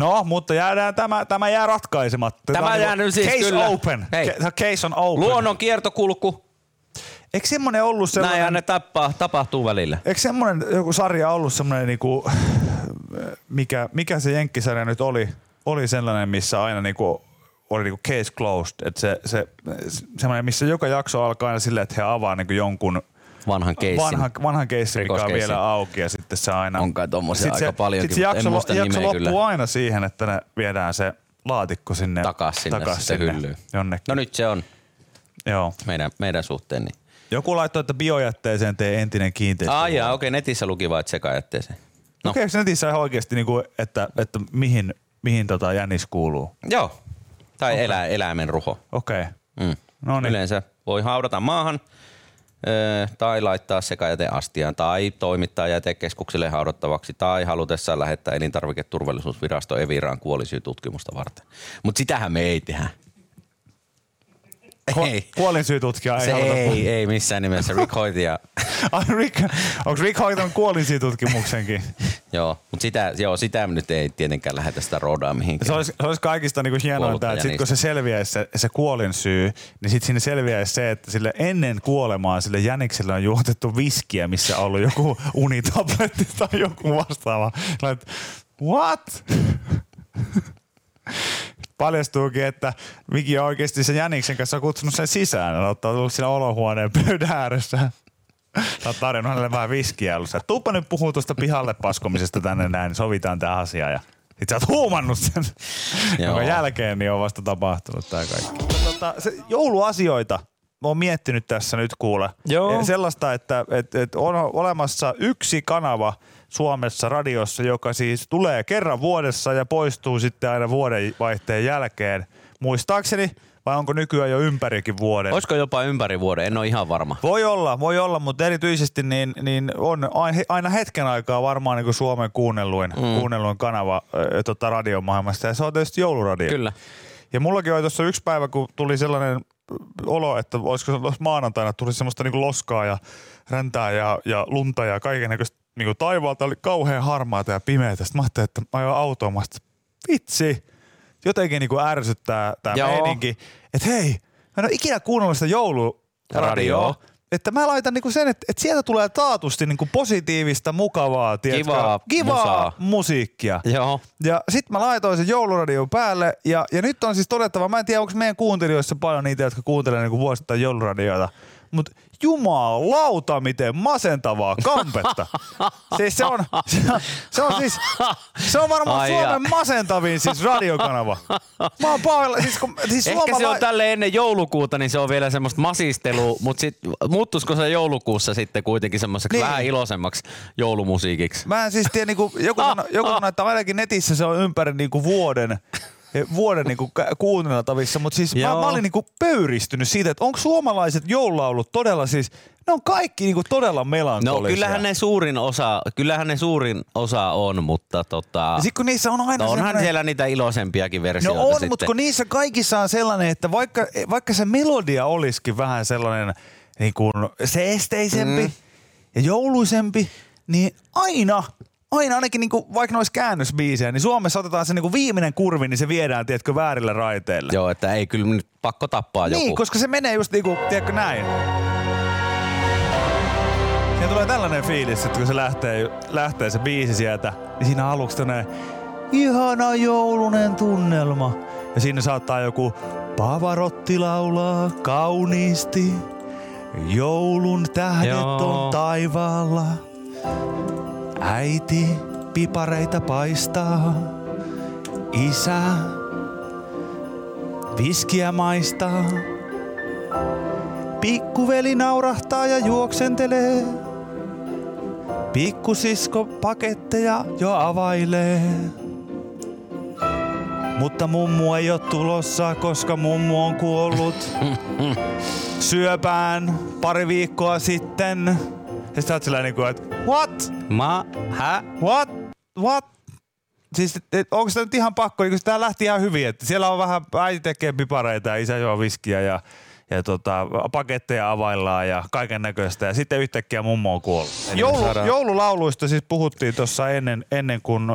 Speaker 4: No, mutta jäädään, tämä, tämä jää ratkaisematta.
Speaker 3: Tämä
Speaker 4: on
Speaker 3: jää
Speaker 4: niinku
Speaker 3: nyt siis
Speaker 4: case
Speaker 3: kyllä.
Speaker 4: open.
Speaker 3: Hei.
Speaker 4: Case on open.
Speaker 3: Luonnon kiertokulku,
Speaker 4: Eikö semmoinen ollut sellainen...
Speaker 3: näinhän ne tappaa, tapahtuu välillä.
Speaker 4: Eikö semmoinen joku sarja ollut semmoinen niinku, mikä, mikä se jenkkisarja nyt oli, oli sellainen, missä aina niinku oli niinku case closed, että se, se, semmoinen, missä joka jakso alkaa aina silleen, että he avaa niinku jonkun
Speaker 3: Vanhan keissin.
Speaker 4: vanhan, vanhan keissin, mikä on vielä auki ja sitten se aina...
Speaker 3: On kai tommosia
Speaker 4: Sit
Speaker 3: aika
Speaker 4: se,
Speaker 3: paljonkin,
Speaker 4: Sit se jakso,
Speaker 3: en muista
Speaker 4: jakso loppuu
Speaker 3: kyllä.
Speaker 4: aina siihen, että ne viedään se laatikko sinne
Speaker 3: Takas sinne
Speaker 4: takas
Speaker 3: sitten
Speaker 4: sinne
Speaker 3: hyllyyn.
Speaker 4: jonnekin.
Speaker 3: No nyt se on
Speaker 4: Joo.
Speaker 3: meidän, meidän suhteen. Niin.
Speaker 4: Joku laittoi, että biojätteeseen tee entinen kiinteistö.
Speaker 3: Ai jaa, okei, netissä luki vaan, että sekajätteeseen. No.
Speaker 4: No. Lukeeko netissä ihan oikeasti, niinku, että, että mihin, mihin tota jänis kuuluu?
Speaker 3: Joo. Tai okay. elä, eläimen ruho.
Speaker 4: Okei. Okay.
Speaker 3: Mm.
Speaker 4: No niin.
Speaker 3: Yleensä voi haudata maahan tai laittaa sekajäteastiaan tai toimittaa jätekeskukselle haudattavaksi tai halutessaan lähettää elintarviketurvallisuusvirasto Eviraan kuolisyytutkimusta varten. Mutta sitähän me ei tehdä. Ei.
Speaker 4: Kuolinsyytutkija ei
Speaker 3: Se
Speaker 4: haluta
Speaker 3: ei, ei missään nimessä. Rick hoiti ja,
Speaker 4: Rick, onko Rick hoitanut kuolinsyytutkimuksenkin?
Speaker 3: joo, mutta sitä, joo, sitä nyt ei tietenkään lähetä sitä rodaa mihinkään.
Speaker 4: Se olisi, se olisi kaikista niinku hienointa, että sit, kun se selviäisi se, se kuolinsyy, niin sitten sinne selviäisi se, että sille ennen kuolemaa sille jänikselle on juotettu viskiä, missä on ollut joku unitabletti tai joku vastaava. Like, what? Paljastuukin, että Miki on oikeasti sen jäniksen kanssa kutsunut sen sisään. Ja ottaa tullut siinä olohuoneen pöydän ääressä. Sä oot tarjonnut hänelle vähän viskiä ollut. Sä, Tuuppa nyt puhuu tuosta pihalle paskomisesta tänne näin, niin sovitaan tämä asia. Ja sit sä oot huumannut sen,
Speaker 3: Joo.
Speaker 4: jonka jälkeen niin on vasta tapahtunut tämä kaikki. Tota, se, jouluasioita mä oon miettinyt tässä nyt kuule.
Speaker 3: Joo.
Speaker 4: Ja Sellaista, että, että, että on olemassa yksi kanava Suomessa radiossa, joka siis tulee kerran vuodessa ja poistuu sitten aina vuodenvaihteen jälkeen. Muistaakseni, vai onko nykyään jo ympärikin vuoden?
Speaker 3: Olisiko jopa ympäri vuoden? En ole ihan varma.
Speaker 4: Voi olla, voi olla, mutta erityisesti niin, niin on ai- aina hetken aikaa varmaan niin kuin Suomen kuunnelluin, mm. kuunnelluin kanava ö, tota radiomaailmasta ja se on tietysti jouluradio.
Speaker 3: Kyllä.
Speaker 4: Ja mullakin oli tuossa yksi päivä, kun tuli sellainen olo, että olisiko se maanantaina tuli semmoista niin loskaa ja räntää ja, ja lunta ja kaiken näköistä niin taivaalta oli kauhean harmaata ja pimeätä. Sitten mä ajattelin, että mä ajoin autoon, mä vitsi, jotenkin niin kuin ärsyttää tämä
Speaker 3: Joo.
Speaker 4: meininki. Että hei, mä en ole ikinä kuunnellut sitä jouluradioa.
Speaker 3: Radioa.
Speaker 4: Että mä laitan niinku sen, että, että sieltä tulee taatusti niinku positiivista, mukavaa, tiedätkö,
Speaker 3: Kivaa
Speaker 4: kivaa
Speaker 3: musaa.
Speaker 4: musiikkia.
Speaker 3: Joo.
Speaker 4: Ja sit mä laitoin sen jouluradion päälle ja, ja nyt on siis todettava, mä en tiedä onko meidän kuuntelijoissa paljon niitä, jotka kuuntelee niinku vuosittain jouluradioita, mutta jumalauta miten masentavaa kampetta. siis se on, se on, se on siis, se on varmaan
Speaker 3: Ai
Speaker 4: Suomen
Speaker 3: ja.
Speaker 4: masentavin siis radiokanava. Mä oon pahoilla, siis, kun, siis
Speaker 3: Ehkä se
Speaker 4: suomala-
Speaker 3: on tälle ennen joulukuuta, niin se on vielä semmoista masistelua, mutta sit, muuttuisiko se joulukuussa sitten kuitenkin semmoiseksi
Speaker 4: Niin.
Speaker 3: niin. vähän iloisemmaksi joulumusiikiksi?
Speaker 4: Mä en siis tiedä, niinku, joku sanoi, joku sano, että ainakin netissä se on ympäri niinku vuoden, vuoden niinku kuunneltavissa, mutta siis mä, mä, olin niinku pöyristynyt siitä, että onko suomalaiset joululaulut todella siis, ne on kaikki niinku todella
Speaker 3: No
Speaker 4: melankolisia.
Speaker 3: kyllähän ne suurin osa, kyllähän ne suurin osa on, mutta tota,
Speaker 4: Ja sit kun niissä on aina
Speaker 3: no onhan
Speaker 4: semmoinen-
Speaker 3: siellä niitä iloisempiakin
Speaker 4: No
Speaker 3: versioita
Speaker 4: on,
Speaker 3: sitten.
Speaker 4: mutta kun niissä kaikissa on sellainen, että vaikka, vaikka se melodia olisikin vähän sellainen niin kuin seesteisempi mm. ja jouluisempi, niin aina, aina ainakin niin kuin, vaikka ne olisi käännösbiisejä, niin Suomessa otetaan se niin kuin viimeinen kurvi, niin se viedään, tiedätkö, väärille raiteille.
Speaker 3: Joo, että ei kyllä nyt pakko tappaa
Speaker 4: Niin,
Speaker 3: joku.
Speaker 4: koska se menee just niinku, tiedätkö näin. Siinä tulee tällainen fiilis, että kun se lähtee, lähtee se biisi sieltä, niin siinä aluksi tämmönen ihana joulunen tunnelma. Ja siinä saattaa joku Pavarotti laulaa kauniisti. Joulun tähdet
Speaker 3: Joo.
Speaker 4: on taivaalla. Äiti pipareita paistaa. Isä viskiä maistaa. Pikkuveli naurahtaa ja juoksentelee. Pikkusisko paketteja jo availee. Mutta mummu ei ole tulossa, koska mummu on kuollut syöpään pari viikkoa sitten. Ja sä oot sillä niinku, että what?
Speaker 3: Ma, hä?
Speaker 4: What? What? Siis et, et, onko tämä nyt ihan pakko, niin tämä lähti ihan hyvin, että siellä on vähän, äiti tekee pipareita ja isä juo viskiä ja, ja tota, paketteja availlaan ja kaiken näköistä ja sitten yhtäkkiä mummo on kuollut. Joulu, joululauluista siis puhuttiin tuossa ennen, ennen kuin ö,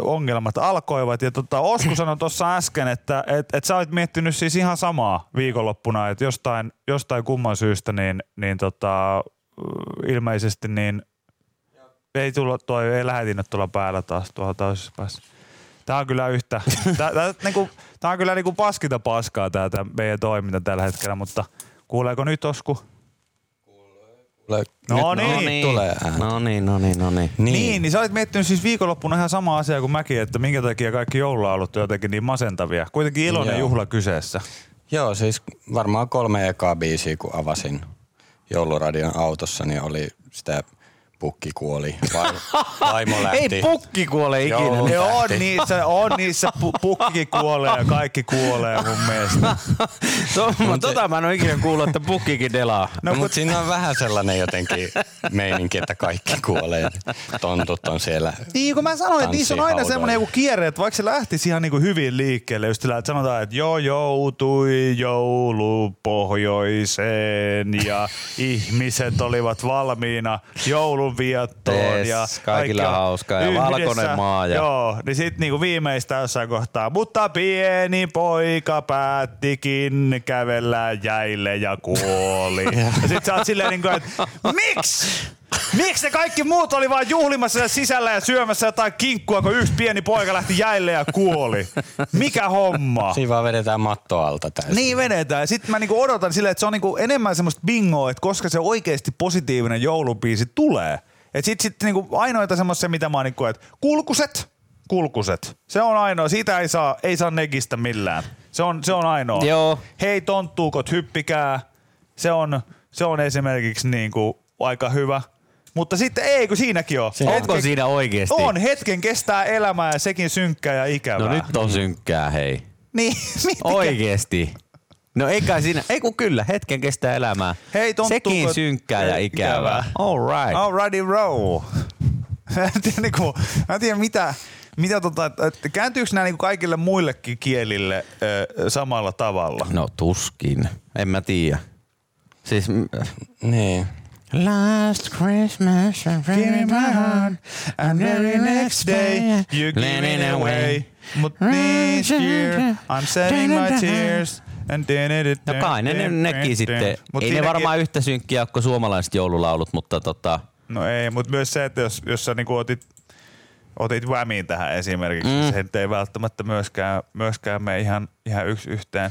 Speaker 4: ongelmat alkoivat ja tota, Osku sanoi tuossa äsken, että et, et sä olet miettinyt siis ihan samaa viikonloppuna, että jostain, jostain kumman syystä niin, niin tota, ilmeisesti niin ei tulla toi, ei lähetin tuolla päällä taas tuolla toisessa päässä. Tää on kyllä yhtä, tää, tää, niinku, tää on kyllä niinku paskinta paskaa tää, tää meidän toiminta tällä hetkellä, mutta kuuleeko nyt Osku? No
Speaker 1: Nyt
Speaker 4: niin.
Speaker 1: tulee ääni.
Speaker 3: No niin, no niin, no niin.
Speaker 4: Niin. niin, niin sä olit miettinyt siis viikonloppuna ihan sama asia kuin mäkin, että minkä takia kaikki joululaulut on jotenkin niin masentavia. Kuitenkin iloinen
Speaker 1: Joo.
Speaker 4: juhla kyseessä.
Speaker 1: Joo, siis varmaan kolme ekaa biisiä, kun avasin jouluradion autossa, niin oli sitä pukki kuoli, vaimo, lähti.
Speaker 3: Ei pukki kuole ikinä.
Speaker 1: Joo.
Speaker 4: Ne on
Speaker 1: lähti.
Speaker 4: niissä, on niissä pu- pukkikin kuolee ja kaikki kuolee mun mielestä.
Speaker 3: To, mä, tota mä en ole ikinä kuullut, että pukkikin delaa.
Speaker 1: No, no mutta siinä on vähän sellainen jotenkin meininki, että kaikki kuolee. Tontut on siellä.
Speaker 4: Niin, kun mä sanoin, että niissä on aina semmoinen joku kierre, että vaikka se lähtisi ihan niinku hyvin liikkeelle, just sillä, että sanotaan, että jo joutui joulu pohjoiseen ja ihmiset olivat valmiina joulunviettoon.
Speaker 3: Yes,
Speaker 4: ja
Speaker 3: kaikilla hauskaa ja valkoinen maa ja-
Speaker 4: Joo, niin sit niinku viimeistään jossain kohtaa, mutta pieni poika päättikin kävellä jäille ja kuoli. ja sit sä oot silleen niinku, että miksi? Miksi ne kaikki muut oli vaan juhlimassa sisällä ja syömässä jotain kinkkua, kun yksi pieni poika lähti jäille ja kuoli? Mikä homma?
Speaker 1: Siinä vaan vedetään matto alta täysin.
Speaker 4: Niin vedetään. Sitten mä niinku odotan silleen, että se on niinku enemmän semmoista bingoa, että koska se oikeasti positiivinen joulubiisi tulee. Et sit, sit niinku ainoita semmoista, mitä mä oon niinku, että kulkuset, kulkuset. Se on ainoa. Siitä ei saa, ei saa negistä millään. Se on, se on ainoa.
Speaker 3: Joo.
Speaker 4: Hei tonttuukot, hyppikää. Se on, se on esimerkiksi niinku aika hyvä. Mutta sitten ei, kun siinäkin on.
Speaker 3: Onko siinä oikeesti?
Speaker 4: On, hetken kestää elämää ja sekin synkkää ja ikävää.
Speaker 3: No nyt on synkkää, hei.
Speaker 4: Niin?
Speaker 3: Oikeesti. No ei kai siinä, ei kun kyllä, hetken kestää elämää.
Speaker 4: Hei, tonttuukot,
Speaker 3: Sekin synkkää ja ikävää.
Speaker 4: ikävää.
Speaker 3: All right.
Speaker 4: Alrighty row. mä en tiedä, niinku, mä en tiedä mitä, mitä tota, että kääntyykö nämä niinku kaikille muillekin kielille ö, samalla tavalla?
Speaker 3: No tuskin. En mä tiedä. Siis...
Speaker 1: Niin.
Speaker 3: Last Christmas I
Speaker 4: Give me my heart, and very next day you give it away. But this year I'm setting my tears. And
Speaker 3: No kai ne, ne nekin sitten. Ei ne varmaan yhtä synkkiä ole kuin suomalaiset joululaulut, mutta tota...
Speaker 4: No ei, mutta myös se, että jos, jos sä niinku otit, otit Whamiin tähän esimerkiksi, mm. se nyt ei välttämättä myöskään, myöskään mene ihan, ihan yksi yhteen.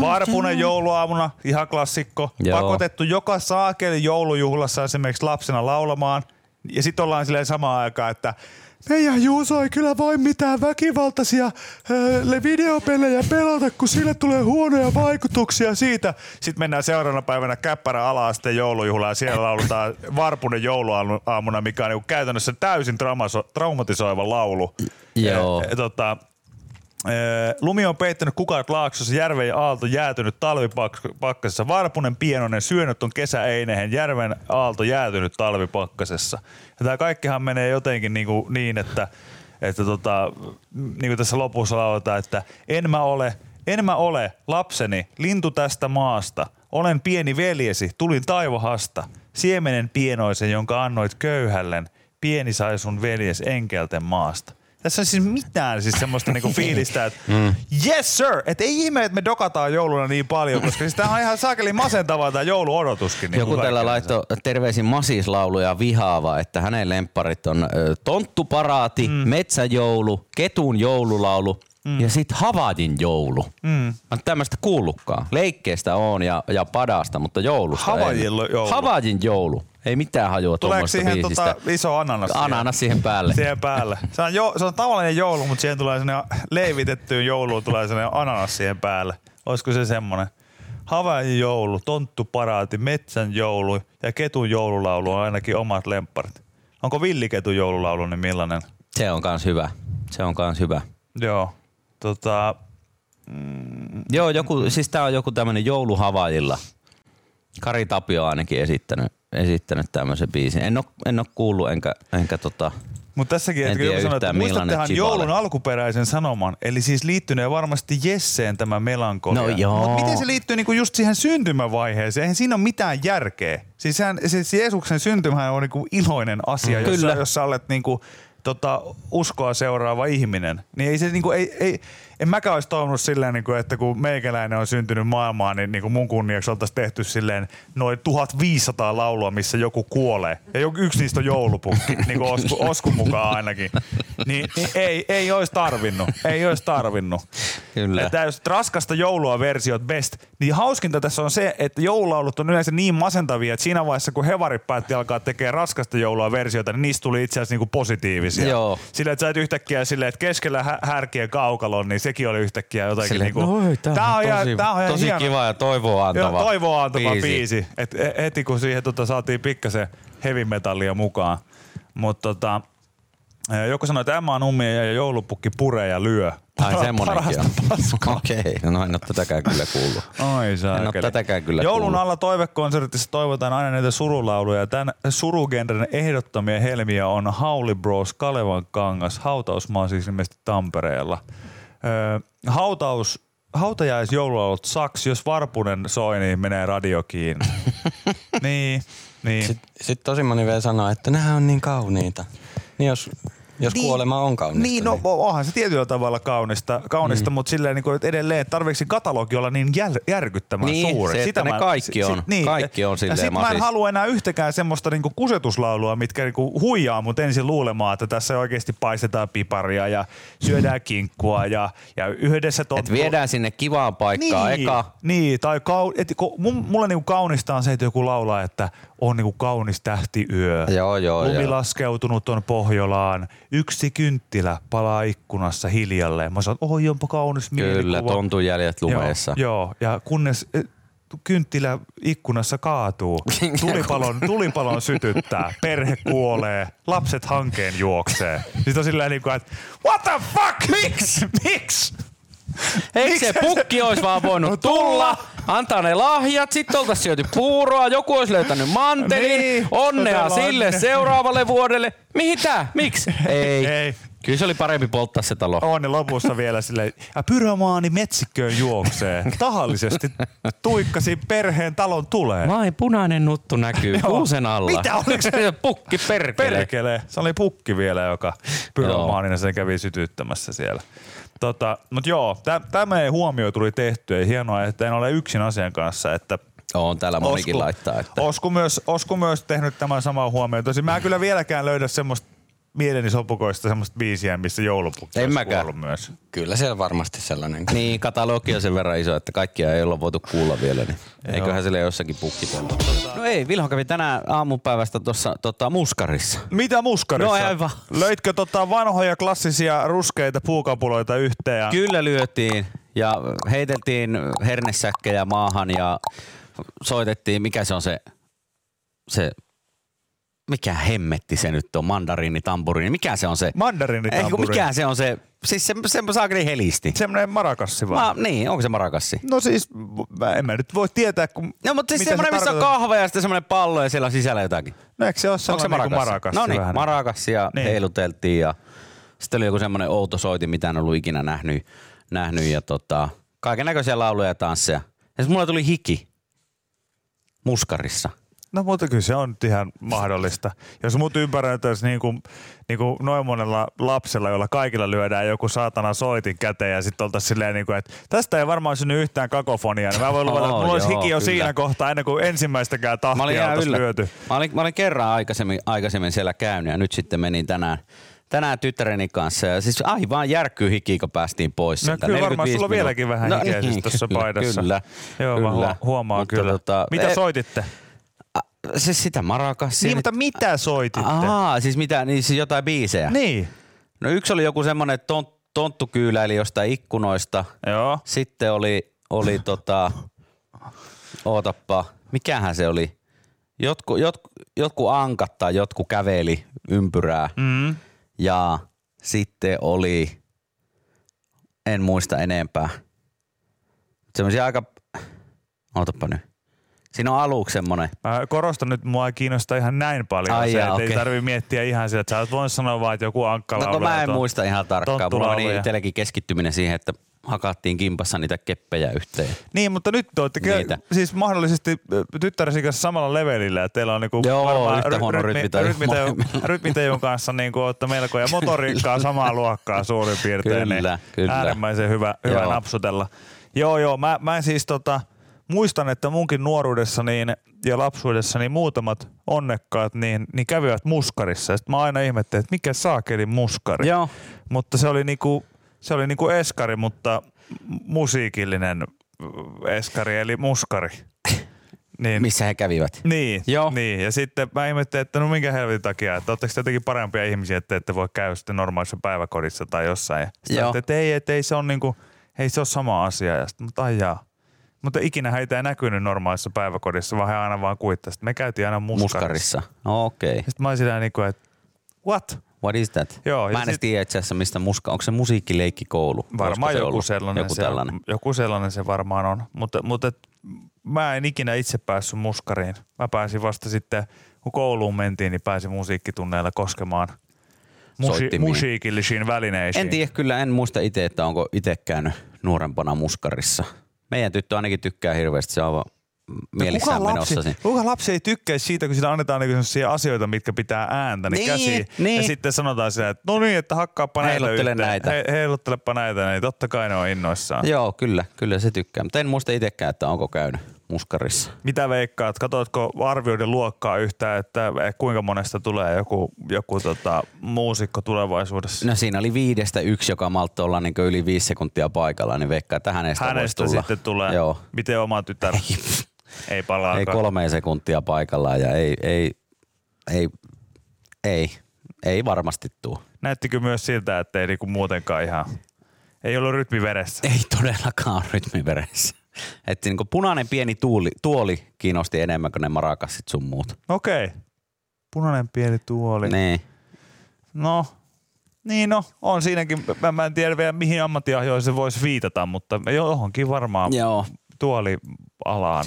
Speaker 4: Varpunen jouluaamuna, ihan klassikko.
Speaker 3: Joo.
Speaker 4: Pakotettu joka saakeli joulujuhlassa esimerkiksi lapsena laulamaan. Ja sitten ollaan silleen samaan aikaan, että meidän Juuso ei kyllä voi mitään väkivaltaisia äh, videopelejä pelata, kun sille tulee huonoja vaikutuksia siitä. Sitten mennään seuraavana päivänä käppärä ala-asteen joulujuhlaan ja siellä lauletaan Varpunen jouluaamuna, mikä on niinku käytännössä täysin traumaso- traumatisoiva laulu.
Speaker 3: Joo.
Speaker 4: E, e, tota, Lumi on peittänyt kukat laaksossa, järven aalto jäätynyt talvipakkasessa. Varpunen pienonen syönyt on kesäeinehen, järven aalto jäätynyt talvipakkasessa. Ja tämä kaikkihan menee jotenkin niinku niin, että, että tota, niin kuin tässä lopussa lauletaan, että en mä ole, en mä ole lapseni, lintu tästä maasta. Olen pieni veljesi, tulin taivohasta. Siemenen pienoisen, jonka annoit köyhällen. Pieni sai sun veljes enkelten maasta. Tässä on siis mitään siis semmoista niinku fiilistä, että mm. yes sir, että ei ihme, että me dokataan jouluna niin paljon, koska siis tämä on ihan saakeli masentavaa tämä jouluodotuskin. Niin
Speaker 3: Joku täällä laittoi terveisin masislauluja vihaava, että hänen lempparit on ö, Tonttuparaati, mm. Metsäjoulu, Ketun joululaulu mm. ja sitten Havadin joulu. Mm. Mä en tämmöistä kuullutkaan. Leikkeestä on ja, ja padasta, mutta joulusta
Speaker 4: Havajin
Speaker 3: en.
Speaker 4: joulu.
Speaker 3: Havadin joulu. Ei mitään hajua
Speaker 4: Tuleeko siihen
Speaker 3: biisistä.
Speaker 4: tota, iso ananas? siihen?
Speaker 3: Ananas siihen päälle.
Speaker 4: Siihen päälle. Se on, jo, se on tavallinen joulu, mutta siihen tulee sellainen leivitettyyn jouluun tulee sellainen ananas siihen päälle. Olisiko se semmoinen? Havain joulu, tonttu paraati, metsän joulu ja ketun joululaulu on ainakin omat lempparit. Onko villiketun joululaulu, niin millainen?
Speaker 3: Se on kans hyvä. Se on kans hyvä.
Speaker 4: Joo. Tota,
Speaker 3: Joo, joku, siis tää on joku tämmönen jouluhavajilla. Kari Tapio on ainakin esittänyt, esittänyt tämmöisen biisin. En oo, en oo kuullut enkä, enkä tota,
Speaker 4: Mutta tässäkin,
Speaker 3: En tiedä
Speaker 4: sanoi, että muistattehan
Speaker 3: Chibale.
Speaker 4: joulun alkuperäisen sanoman, eli siis liittyneen varmasti Jesseen tämä melankolia.
Speaker 3: No joo.
Speaker 4: Mutta miten se liittyy niinku just siihen syntymävaiheeseen? Eihän siinä ole mitään järkeä. Siis sehän, siis Jeesuksen syntymähän on niinku iloinen asia, sä, jos sä olet niinku, tota, uskoa seuraava ihminen. Niin ei se niinku, ei, ei, en mäkään olisi toivonut silleen, niinku, että kun meikäläinen on syntynyt maailmaan, niin niinku mun kunniaksi oltaisiin tehty silleen noin 1500 laulua, missä joku kuolee. Ja joku, yksi niistä on joulupukki, niin kuin Osku, Oskun mukaan ainakin. Niin ei, ei olisi tarvinnut. Ei olisi tarvinnut.
Speaker 3: Kyllä.
Speaker 4: Että jos raskasta joulua versiot best, niin hauskinta tässä on se, että joululaulut on yleensä niin masentavia, että siinä vaiheessa kun hevarit päätti alkaa tekemään raskasta joulua versioita, niin niistä tuli itse asiassa niinku positiivisia.
Speaker 3: Joo.
Speaker 4: Sillä, että sä et yhtäkkiä silleen, että keskellä hä- härkien kaukalon, niin sekin oli yhtäkkiä jotenkin
Speaker 3: silleen,
Speaker 4: niinku,
Speaker 3: no ei, tää,
Speaker 4: tää on
Speaker 3: tosi,
Speaker 4: ihan, tää on
Speaker 3: tosi
Speaker 4: hieno.
Speaker 3: kiva ja toivoa antava,
Speaker 4: toivoa antava biisi.
Speaker 3: biisi.
Speaker 4: Et heti kun siihen tota, saatiin pikkasen heavy metallia mukaan. Mutta tota, joku sanoi, että on ummia ja joulupukki puree ja lyö.
Speaker 3: Ai semmonenkin on. Okei, no en oo tätäkään kyllä kuullut.
Speaker 4: Ai saakeli.
Speaker 3: En oo tätäkään kyllä
Speaker 4: Joulun
Speaker 3: kuullut.
Speaker 4: alla toivekonsertissa toivotaan aina näitä surulauluja. Tämän surugenren ehdottomia helmiä on Hauli Bros, Kalevan kangas, hautausmaa siis ilmeisesti Tampereella. Öö, hautaus, hautajaisjoululaulut saks, jos Varpunen soi, niin menee radio kiinni. niin, niin.
Speaker 1: Sitten sit tosi moni vielä sanoo, että nämä on niin kauniita. Niin jos, jos
Speaker 4: Niin.
Speaker 1: kuolema on kaunista.
Speaker 4: Niin, no onhan se tietyllä tavalla kaunista, kaunista mm. mutta silleen niin kuin, että edelleen tarvitseeko se katalogi olla niin jäl, järkyttävän
Speaker 3: Niin,
Speaker 4: suuri.
Speaker 3: se, että ne kaikki on- kaikki on
Speaker 4: ja
Speaker 3: silleen
Speaker 4: sit mä en halua enää yhtäkään semmoista niin kusetuslaulua, mitkä niin kuin huijaa mut ensin luulemaan, että tässä oikeasti paistetaan piparia ja syödään kinkkua ja, ja yhdessä
Speaker 3: Et
Speaker 4: tonttu.
Speaker 3: viedään sinne kivaan paikkaan
Speaker 4: niin,
Speaker 3: eka.
Speaker 4: Niin, tai kau, et, kun, mun, mulle niinku kaunista on se, että joku laulaa, että on niinku kaunis tähtiyö.
Speaker 3: Joo, joo,
Speaker 4: Lumi
Speaker 3: joo.
Speaker 4: laskeutunut on Pohjolaan. Yksi kynttilä palaa ikkunassa hiljalleen. Mä sanon, oi onpa kaunis
Speaker 3: Kyllä,
Speaker 4: mielikuva.
Speaker 3: tontun jäljet lumeessa.
Speaker 4: Joo, joo, ja kunnes eh, kynttilä ikkunassa kaatuu, tulipalon, tulipalon sytyttää, perhe kuolee, lapset hankeen juoksee. Sitten on silleen niin kuin, että what the fuck? Miksi? Miksi?
Speaker 3: Eikö se pukki olisi vaan voinut
Speaker 4: No
Speaker 3: tulla, antaa ne lahjat, sitten oltaisiin syöty puuroa, joku olisi löytänyt mantelin,
Speaker 4: Niin,
Speaker 3: onnea sille
Speaker 4: ne.
Speaker 3: seuraavalle vuodelle. Mihin tää? Miksi? Ei.
Speaker 4: Ei.
Speaker 3: Kyllä se oli parempi polttaa se talo.
Speaker 4: On ne lopussa vielä silleen, ja pyromaani metsikköön juoksee. Tahallisesti tuikkasi perheen talon tulee.
Speaker 3: Vai punainen nuttu näkyy kuusen alla.
Speaker 4: Mitä, oliko se-
Speaker 3: Pukki perkele.
Speaker 4: Perkele. Se oli pukki vielä, joka pyromaanina sen kävi sytyttämässä siellä. Tota, Mutta joo, tämä huomio tuli tehtyä ja hienoa, että en ole yksin asian kanssa, että
Speaker 3: On täällä monikin laittaa. Että.
Speaker 4: Osku myös, Osku myös tehnyt tämän saman huomioon. Tosin mä en kyllä vieläkään löydä semmoista mieleni sopukoista semmoista biisiä, missä joulupukki
Speaker 3: En
Speaker 4: olisi kuollut myös.
Speaker 1: Kyllä siellä varmasti sellainen.
Speaker 3: Niin, katalogi on sen verran iso, että kaikkia ei olla voitu kuulla vielä, niin eiköhän sille jossakin pukki tuolla. No ei, Vilho kävi tänään aamupäivästä tuossa tota, muskarissa.
Speaker 4: Mitä muskarissa?
Speaker 3: No aivan.
Speaker 4: Löitkö tota vanhoja klassisia ruskeita puukapuloita yhteen? Ja...
Speaker 3: Kyllä lyötiin ja heiteltiin hernesäkkejä maahan ja soitettiin, mikä se on se, se mikä hemmetti se nyt on, mandariini, tamburiini, mikä se on se? Ei, kun
Speaker 4: Mandarinitamburi.
Speaker 3: mikä se on se, siis se, se saakeli helisti.
Speaker 4: Semmoinen marakassi vaan.
Speaker 3: Ma, niin, onko se marakassi?
Speaker 4: No siis, mä en mä nyt voi tietää, kun...
Speaker 3: No mutta siis semmoinen,
Speaker 4: se
Speaker 3: missä on kahva ja sitten semmoinen pallo ja siellä on sisällä jotakin.
Speaker 4: No eikö se ole
Speaker 3: Onko se
Speaker 4: sellainen niin
Speaker 3: marakassi?
Speaker 4: marakassi
Speaker 3: no niin,
Speaker 4: vähän?
Speaker 3: marakassi ja
Speaker 4: Niin.
Speaker 3: heiluteltiin ja sitten oli joku semmoinen outo soiti, mitä en ollut ikinä nähnyt, nähnyt ja tota, kaiken näköisiä lauluja ja tansseja. Ja mulla tuli hiki muskarissa.
Speaker 4: No mutta kyllä se on nyt ihan mahdollista. Jos mut ympäröitäisi niin kuin, niin kuin noin monella lapsella, jolla kaikilla lyödään joku saatana soitin käteen ja sitten oltaisiin silleen, niin kuin, että tästä ei varmaan synny yhtään kakofoniaa, niin mä voin luvata, että
Speaker 3: Oo,
Speaker 4: mulla olisi hiki jo
Speaker 3: kyllä.
Speaker 4: siinä kohtaa ennen kuin ensimmäistäkään
Speaker 3: Mä olin
Speaker 4: tahtia oltaisiin
Speaker 3: yllä.
Speaker 4: lyöty.
Speaker 3: Mä olin, mä olin kerran aikaisemmin, aikaisemmin siellä käynyt ja nyt sitten menin tänään, tänään tyttäreni kanssa. Ja siis aivan järkkyy hiki, kun päästiin pois.
Speaker 4: No kyllä varmaan
Speaker 3: 45
Speaker 4: sulla on vieläkin vähän hikeä siis
Speaker 3: niin,
Speaker 4: tuossa
Speaker 3: kyllä,
Speaker 4: paidassa.
Speaker 3: Kyllä,
Speaker 4: Joo,
Speaker 3: kyllä.
Speaker 4: huo- huomaan
Speaker 3: Mutta
Speaker 4: kyllä.
Speaker 3: Tota,
Speaker 4: Mitä
Speaker 3: e-
Speaker 4: soititte?
Speaker 3: A- siis sitä marakassia.
Speaker 4: Niin, mutta mitä soititte?
Speaker 3: Ahaa, siis mitä, niin siis jotain biisejä.
Speaker 4: Niin.
Speaker 3: No yksi oli joku semmonen tont, tonttukyyläili jostain ikkunoista.
Speaker 4: Joo.
Speaker 3: Sitten oli, oli tota, ootappa, mikähän se oli? Jotku, jotku, jotku ankat tai jotku käveli ympyrää.
Speaker 4: Mm.
Speaker 3: Ja sitten oli, en muista enempää. Semmoisia aika, ootappa nyt. Siinä on aluksi semmonen.
Speaker 4: Mä korostan nyt, mua ei kiinnosta ihan näin paljon
Speaker 3: Ai
Speaker 4: se,
Speaker 3: jaa,
Speaker 4: että ei
Speaker 3: okei.
Speaker 4: tarvi miettiä ihan sitä, että sä oot voinut sanoa vaan, että joku ankka
Speaker 3: No mä en
Speaker 4: tuon-
Speaker 3: muista ihan tarkkaan. Mulla
Speaker 4: tonttulauluja.
Speaker 3: meni itselläkin keskittyminen siihen, että hakattiin kimpassa niitä keppejä yhteen.
Speaker 4: Niin, mutta nyt te olette
Speaker 3: Niitä.
Speaker 4: Siis mahdollisesti ö, tyttäresi kanssa samalla levelillä, että teillä on niinku
Speaker 3: Joo,
Speaker 4: varmaan
Speaker 3: yhtä huono rytmitaju
Speaker 4: rytmitaju, rytmitajun kanssa niinku olette melko ja motoriikkaa samaa luokkaa suurin piirtein.
Speaker 3: Kyllä,
Speaker 4: niin
Speaker 3: kyllä.
Speaker 4: Äärimmäisen hyvä, hyvä
Speaker 3: Joo.
Speaker 4: napsutella. Joo, joo, mä, mä siis tota, muistan, että munkin nuoruudessa niin, ja lapsuudessa niin muutamat onnekkaat niin, niin kävivät muskarissa. Sitten mä aina ihmettelin, että mikä saakeli muskari.
Speaker 3: Joo.
Speaker 4: Mutta se oli niinku, se oli niinku eskari, mutta musiikillinen eskari, eli muskari. Niin,
Speaker 3: Missä he kävivät.
Speaker 4: niin,
Speaker 3: Joo.
Speaker 4: niin, ja sitten mä ihmettelin, että no minkä helvetin takia, että ootteko te jotenkin parempia ihmisiä, että ette voi käydä sitten normaalissa päiväkodissa tai jossain. Sitten
Speaker 3: Joo.
Speaker 4: että ei, että ei se on niinku, ei se ole sama asia. Ja sitten, mutta ai jaa. Mutta ikinä heitä ei näkynyt normaalissa päiväkodissa, vaan he aina vaan kuittasivat. Me käytiin aina muskarissa.
Speaker 3: Muskarissa. No, Okei. Okay.
Speaker 4: Sitten mä olin sillä niin kuin, että what?
Speaker 3: What is that?
Speaker 4: Joo,
Speaker 3: Mä en
Speaker 4: sit-
Speaker 3: tiedä itse asiassa, mistä muska, onko se musiikkileikkikoulu?
Speaker 4: Varmaan
Speaker 3: se
Speaker 4: joku
Speaker 3: ollut?
Speaker 4: sellainen,
Speaker 3: Joku
Speaker 4: se,
Speaker 3: tällainen.
Speaker 4: joku sellainen se varmaan on. Mutta, mutta et, mä en ikinä itse päässyt muskariin. Mä pääsin vasta sitten, kun kouluun mentiin, niin pääsin musiikkitunneilla koskemaan musi- musiikillisiin välineisiin.
Speaker 3: En tiedä kyllä, en muista itse, että onko itse käynyt nuorempana muskarissa. Meidän tyttö ainakin tykkää hirveästi, se on vaan mielissään
Speaker 4: kuka
Speaker 3: menossa.
Speaker 4: lapsi, kuka lapsi ei tykkää siitä, kun sillä annetaan niinku sellaisia asioita, mitkä pitää ääntä, niin,
Speaker 3: Niin,
Speaker 4: käsiin.
Speaker 3: niin.
Speaker 4: Ja sitten sanotaan sitä, että no niin, että hakkaappa näitä
Speaker 3: Heiluttele
Speaker 4: yhteen.
Speaker 3: näitä.
Speaker 4: He, heiluttelepa näitä, niin totta kai ne on innoissaan.
Speaker 3: Joo, kyllä, kyllä se tykkää. Mutta en muista itsekään, että onko käynyt muskarissa.
Speaker 4: Mitä veikkaat? Katoitko arvioiden luokkaa yhtään, että kuinka monesta tulee joku, joku tota, muusikko tulevaisuudessa?
Speaker 3: No siinä oli viidestä yksi, joka malttoi olla niin yli viisi sekuntia paikalla, niin veikkaa, että hänestä,
Speaker 4: Hänestä
Speaker 3: tulla.
Speaker 4: sitten tulee.
Speaker 3: Joo.
Speaker 4: Miten oma tytär? ei palaa.
Speaker 3: Ei kolmeen sekuntia paikallaan ja ei, ei, ei, ei, ei varmasti tuu.
Speaker 4: Näyttikö myös siltä, että ei niinku muutenkaan ihan, ei ollut rytmi veressä?
Speaker 3: Ei todellakaan ole rytmiveressä. Että niin punainen pieni tuuli, tuoli kiinnosti enemmän kuin ne marakassit sun muut.
Speaker 4: Okei. Okay. Punainen pieni tuoli.
Speaker 3: Niin.
Speaker 4: No, niin no, on siinäkin. Mä, mä en tiedä vielä mihin ammattiahjoihin se voisi viitata, mutta johonkin varmaan
Speaker 3: Joo.
Speaker 4: tuolialaan.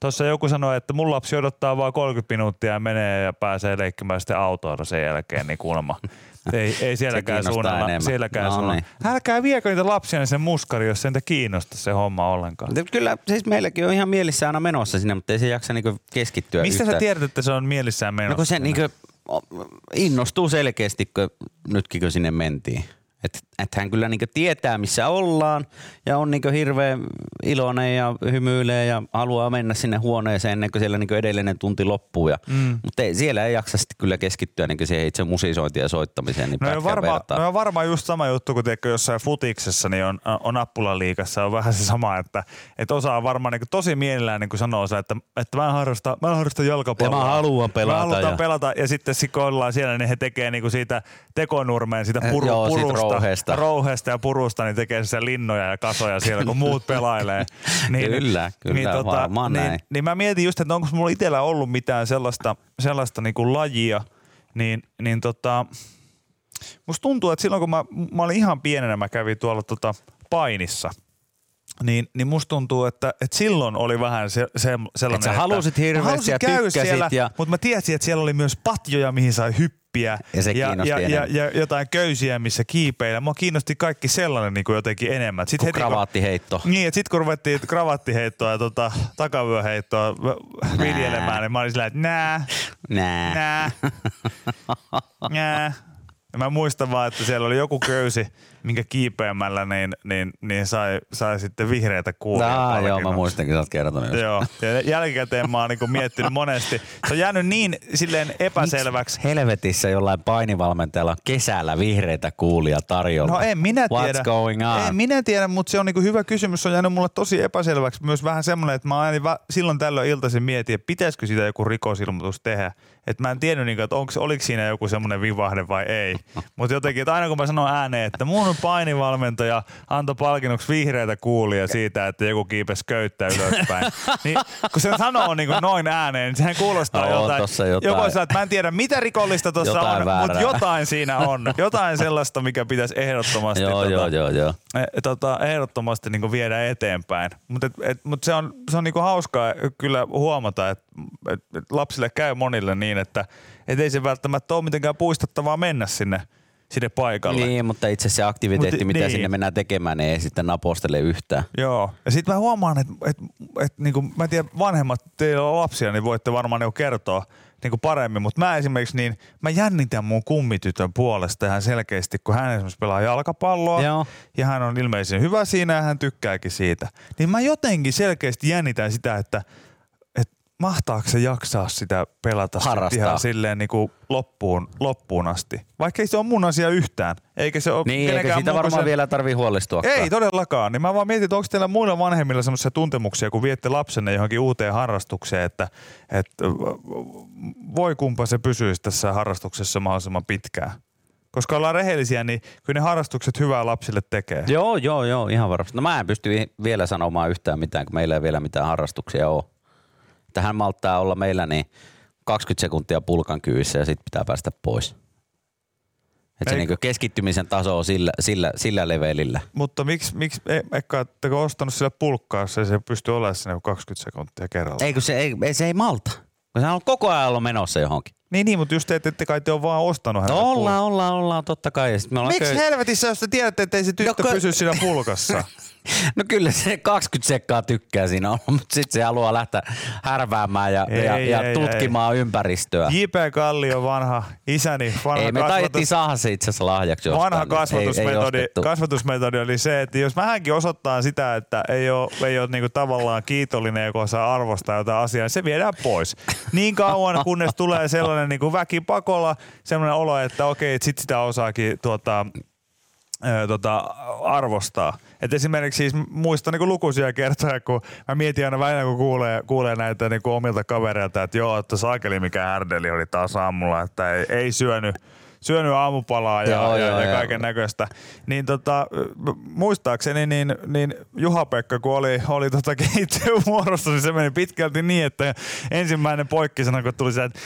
Speaker 4: Tuossa joku sanoi, että mun lapsi odottaa vaan 30 minuuttia ja menee ja pääsee leikkimään sitten autoilla sen jälkeen, niin kuulemma. Ei, ei sielläkään suunnalla.
Speaker 3: enemmän.
Speaker 4: Sielläkään
Speaker 3: No
Speaker 4: suunnalla.
Speaker 3: niin.
Speaker 4: Älkää viekö niitä lapsia sen muskari, jos sentä kiinnosta se homma ollenkaan.
Speaker 3: Kyllä, siis meilläkin on ihan mielissä aina menossa sinne, mutta ei se jaksa niinku keskittyä
Speaker 4: Mistä
Speaker 3: yhtään.
Speaker 4: sä tiedät, että se on mielissään menossa?
Speaker 3: No kun se niinku innostuu selkeästi, kun nytkin kun sinne mentiin. Että et hän kyllä niinku tietää, missä ollaan ja on niinku hirveän iloinen ja hymyilee ja haluaa mennä sinne huoneeseen ennen kuin siellä niinku edellinen tunti loppuu. Ja,
Speaker 4: Mm.
Speaker 3: Mutta ei, siellä ei jaksa sitten kyllä keskittyä niinku siihen itse musisointiin ja soittamiseen. Niin
Speaker 4: No on,
Speaker 3: vertaa.
Speaker 4: no on varmaan just sama juttu kuin tiedätkö, jossain futiksessa, niin on, on Appulaliikassa on vähän se sama, että, että osaa varmaan niin tosi mielellään niin sanoo se, että, että mä harrastan, mä harrastan jalkapalloa.
Speaker 3: Ja mä haluan pelata
Speaker 4: Mä
Speaker 3: ja-
Speaker 4: pelata ja sitten sit kun ollaan siellä, niin he tekee niin siitä tekonurmeen, siitä puru,
Speaker 3: Joo, siitä
Speaker 4: purusta,
Speaker 3: rouheesta.
Speaker 4: rouheesta ja purusta, niin tekee se linnoja ja kasoja siellä, kun muut pelailee. Niin,
Speaker 3: Kyllä, kyllä, varmaan
Speaker 4: niin,
Speaker 3: näin.
Speaker 4: niin mä mietin just, että onko mulla itsellä ollut mitään sellaista, sellaista niin kuin lajia, niin, niin tota, musta tuntuu, että silloin kun mä, mä olin ihan pienenä, mä kävin tuolla tota painissa, niin, niin musta tuntuu, että, että silloin oli vähän se, se, sellainen,
Speaker 3: Et sä
Speaker 4: että
Speaker 3: halusit hirveästi
Speaker 4: halusin
Speaker 3: ja tykkäsit
Speaker 4: siellä,
Speaker 3: ja-
Speaker 4: mutta mä tiesin, että siellä oli myös patjoja, mihin sai hyppiä.
Speaker 3: Ja se
Speaker 4: ja, ja, ja, ja, jotain köysiä, missä kiipeillä. Mua kiinnosti kaikki sellainen niin kuin jotenkin enemmän. Sitten heti, kun-
Speaker 3: Kravaattiheitto.
Speaker 4: niin, että sitten kun ruvettiin kravattiheittoa ja tota, takavyöheittoa viljelemään, niin mä olin sillä, että nää,
Speaker 3: Nää.
Speaker 4: nää, nää. Ja mä muistan vaan, että siellä oli joku köysi, minkä kiipeämällä niin, niin, niin sai, sai sitten vihreitä kuulia.
Speaker 3: Aa, joo, mä muistankin, sä oot kertonut. just.
Speaker 4: Joo, ja jälkikäteen mä oon niinku miettinyt monesti. Se on jäänyt niin silleen epäselväksi.
Speaker 3: Helvetissä jollain painivalmentajalla on kesällä vihreitä kuulia tarjolla.
Speaker 4: No en minä tiedä.
Speaker 3: What's going on?
Speaker 4: En minä tiedä, mutta se on niinku hyvä kysymys. Se on jäänyt mulle tosi epäselväksi. Myös vähän semmoinen, että mä aina silloin tällöin iltaisin mietin, että pitäisikö siitä joku rikosilmoitus tehdä. Että mä en tiennyt, niinku, että onko, oliko siinä joku semmoinen vivahde vai ei. Mutta jotenkin, että aina kun mä sanon ääneen, että mun painivalmentaja antoi palkinnoksi vihreitä kuulia siitä, että joku kiipesi köyttä ylöspäin. niin kun se sanoo niinku noin ääneen, niin sehän kuulostaa joltain.
Speaker 3: tossa jotain.
Speaker 4: Joku sanoo, että mä en tiedä mitä rikollista tuossa
Speaker 3: Jotain
Speaker 4: on, mutta jotain siinä on. Jotain sellaista, mikä pitäisi ehdottomasti
Speaker 3: Joo,
Speaker 4: tota,
Speaker 3: joo, joo, joo.
Speaker 4: e, tota, ehdottomasti niin viedä eteenpäin. Mutta et, et, mut se on, se on niin hauskaa kyllä huomata, että et, et lapsille käy monille niin, että et ei se välttämättä ole mitenkään puistattavaa mennä sinne, sinne paikalle.
Speaker 3: Niin, mutta itse se aktiviteetti,
Speaker 4: Mut
Speaker 3: mitä
Speaker 4: niin.
Speaker 3: sinne mennään tekemään, niin ei sitten napostele yhtään.
Speaker 4: Joo. Ja sitten mä huomaan, että et, et, niinku, mä en tiedä, vanhemmat, teillä on lapsia, niin voitte varmaan jo kertoa niinku paremmin, mutta mä esimerkiksi niin, mä jännitän mun kummitytön puolesta ihan selkeästi, kun hän esimerkiksi pelaa jalkapalloa
Speaker 3: Joo.
Speaker 4: ja hän on ilmeisen hyvä siinä ja hän tykkääkin siitä. Niin mä jotenkin selkeästi jännitän sitä, että et mahtaako se jaksaa sitä pelata sit
Speaker 3: Harrastaa.
Speaker 4: ihan silleen niinku loppuun, loppuun asti. Vaikka ei se ole mun asia yhtään, eikä se ole
Speaker 3: Niin, eikä siitä
Speaker 4: kuin
Speaker 3: varmaan
Speaker 4: sen-
Speaker 3: vielä tarvii huolestua.
Speaker 4: ei todellakaan. Niin mä vaan mietin, että onko teillä muilla vanhemmilla semmoisia tuntemuksia, kun viette lapsenne johonkin uuteen harrastukseen, että, että voi kumpa se pysyisi tässä harrastuksessa mahdollisimman pitkään. Koska ollaan rehellisiä, niin kyllä ne harrastukset hyvää lapsille tekee.
Speaker 3: Joo, joo, joo, ihan varmasti. No mä en pysty vielä sanomaan yhtään mitään, kun meillä ei vielä mitään harrastuksia ole. Tähän malttaa olla meillä niin 20 sekuntia pulkan kyyssä ja sitten pitää päästä pois. Et se
Speaker 4: Eikö-
Speaker 3: niinku keskittymisen taso on sillä, sillä, sillä levelillä.
Speaker 4: Mutta miksi, miksi e, Ekka, oletteko ostanut sille pulkkaa, jos ei se pysty olemaan kuin 20 sekuntia kerralla?
Speaker 3: Ei kun se ei, se ei malta. Kun se on koko ajan ollut menossa johonkin.
Speaker 4: Niin, niin, mutta just te, ette kai te ole vaan ostanut hänelle
Speaker 3: No, ollaan, ollaan, ollaan, totta kai.
Speaker 4: Miksi
Speaker 3: köy-
Speaker 4: helvetissä, jos te tiedätte, että ei se tyttö
Speaker 3: No,
Speaker 4: pysy siinä pulkassa?
Speaker 3: No kyllä se 20 sekkaa tykkää siinä olla, mutta sitten se haluaa lähteä härväämään ja,
Speaker 4: Ei,
Speaker 3: ja,
Speaker 4: ei,
Speaker 3: ja
Speaker 4: ei,
Speaker 3: tutkimaan ympäristöä.
Speaker 4: J.P. Kallio, vanha isäni, vanha
Speaker 3: Ei, me
Speaker 4: kasvatus-
Speaker 3: taidettiin saada se itse asiassa lahjaksi jostain.
Speaker 4: Vanha
Speaker 3: niin ei- ei
Speaker 4: kasvatusmetodi, kasvatusmetodi oli se, että jos vähänkin osoittaa sitä, että ei ole, ei ole niinku tavallaan kiitollinen ja kun osaa arvostaa jotain asiaa, niin se viedään pois. Niin kauan, kunnes tulee sellainen niinku väkipakolla sellainen olo, että okei, että sit sitä osaakin tuota, ö, tota, arvostaa. Et esimerkiksi siis muistan niin lukuisia kertoja, kun mä mietin aina välillä, kun kuulee, kuulee näitä niin omilta kavereilta, että joo, että saakeli mikä härdeli oli taas aamulla, että ei, ei syönyt, syönyt aamupalaa ja,
Speaker 3: Joo,
Speaker 4: ja,
Speaker 3: joo,
Speaker 4: ja kaiken näköistä. Niin tota, muistaakseni niin, niin Juha-Pekka, kun oli, oli tota keittiömuodossa, niin se meni pitkälti niin, että ensimmäinen poikkisana, kun tuli se, että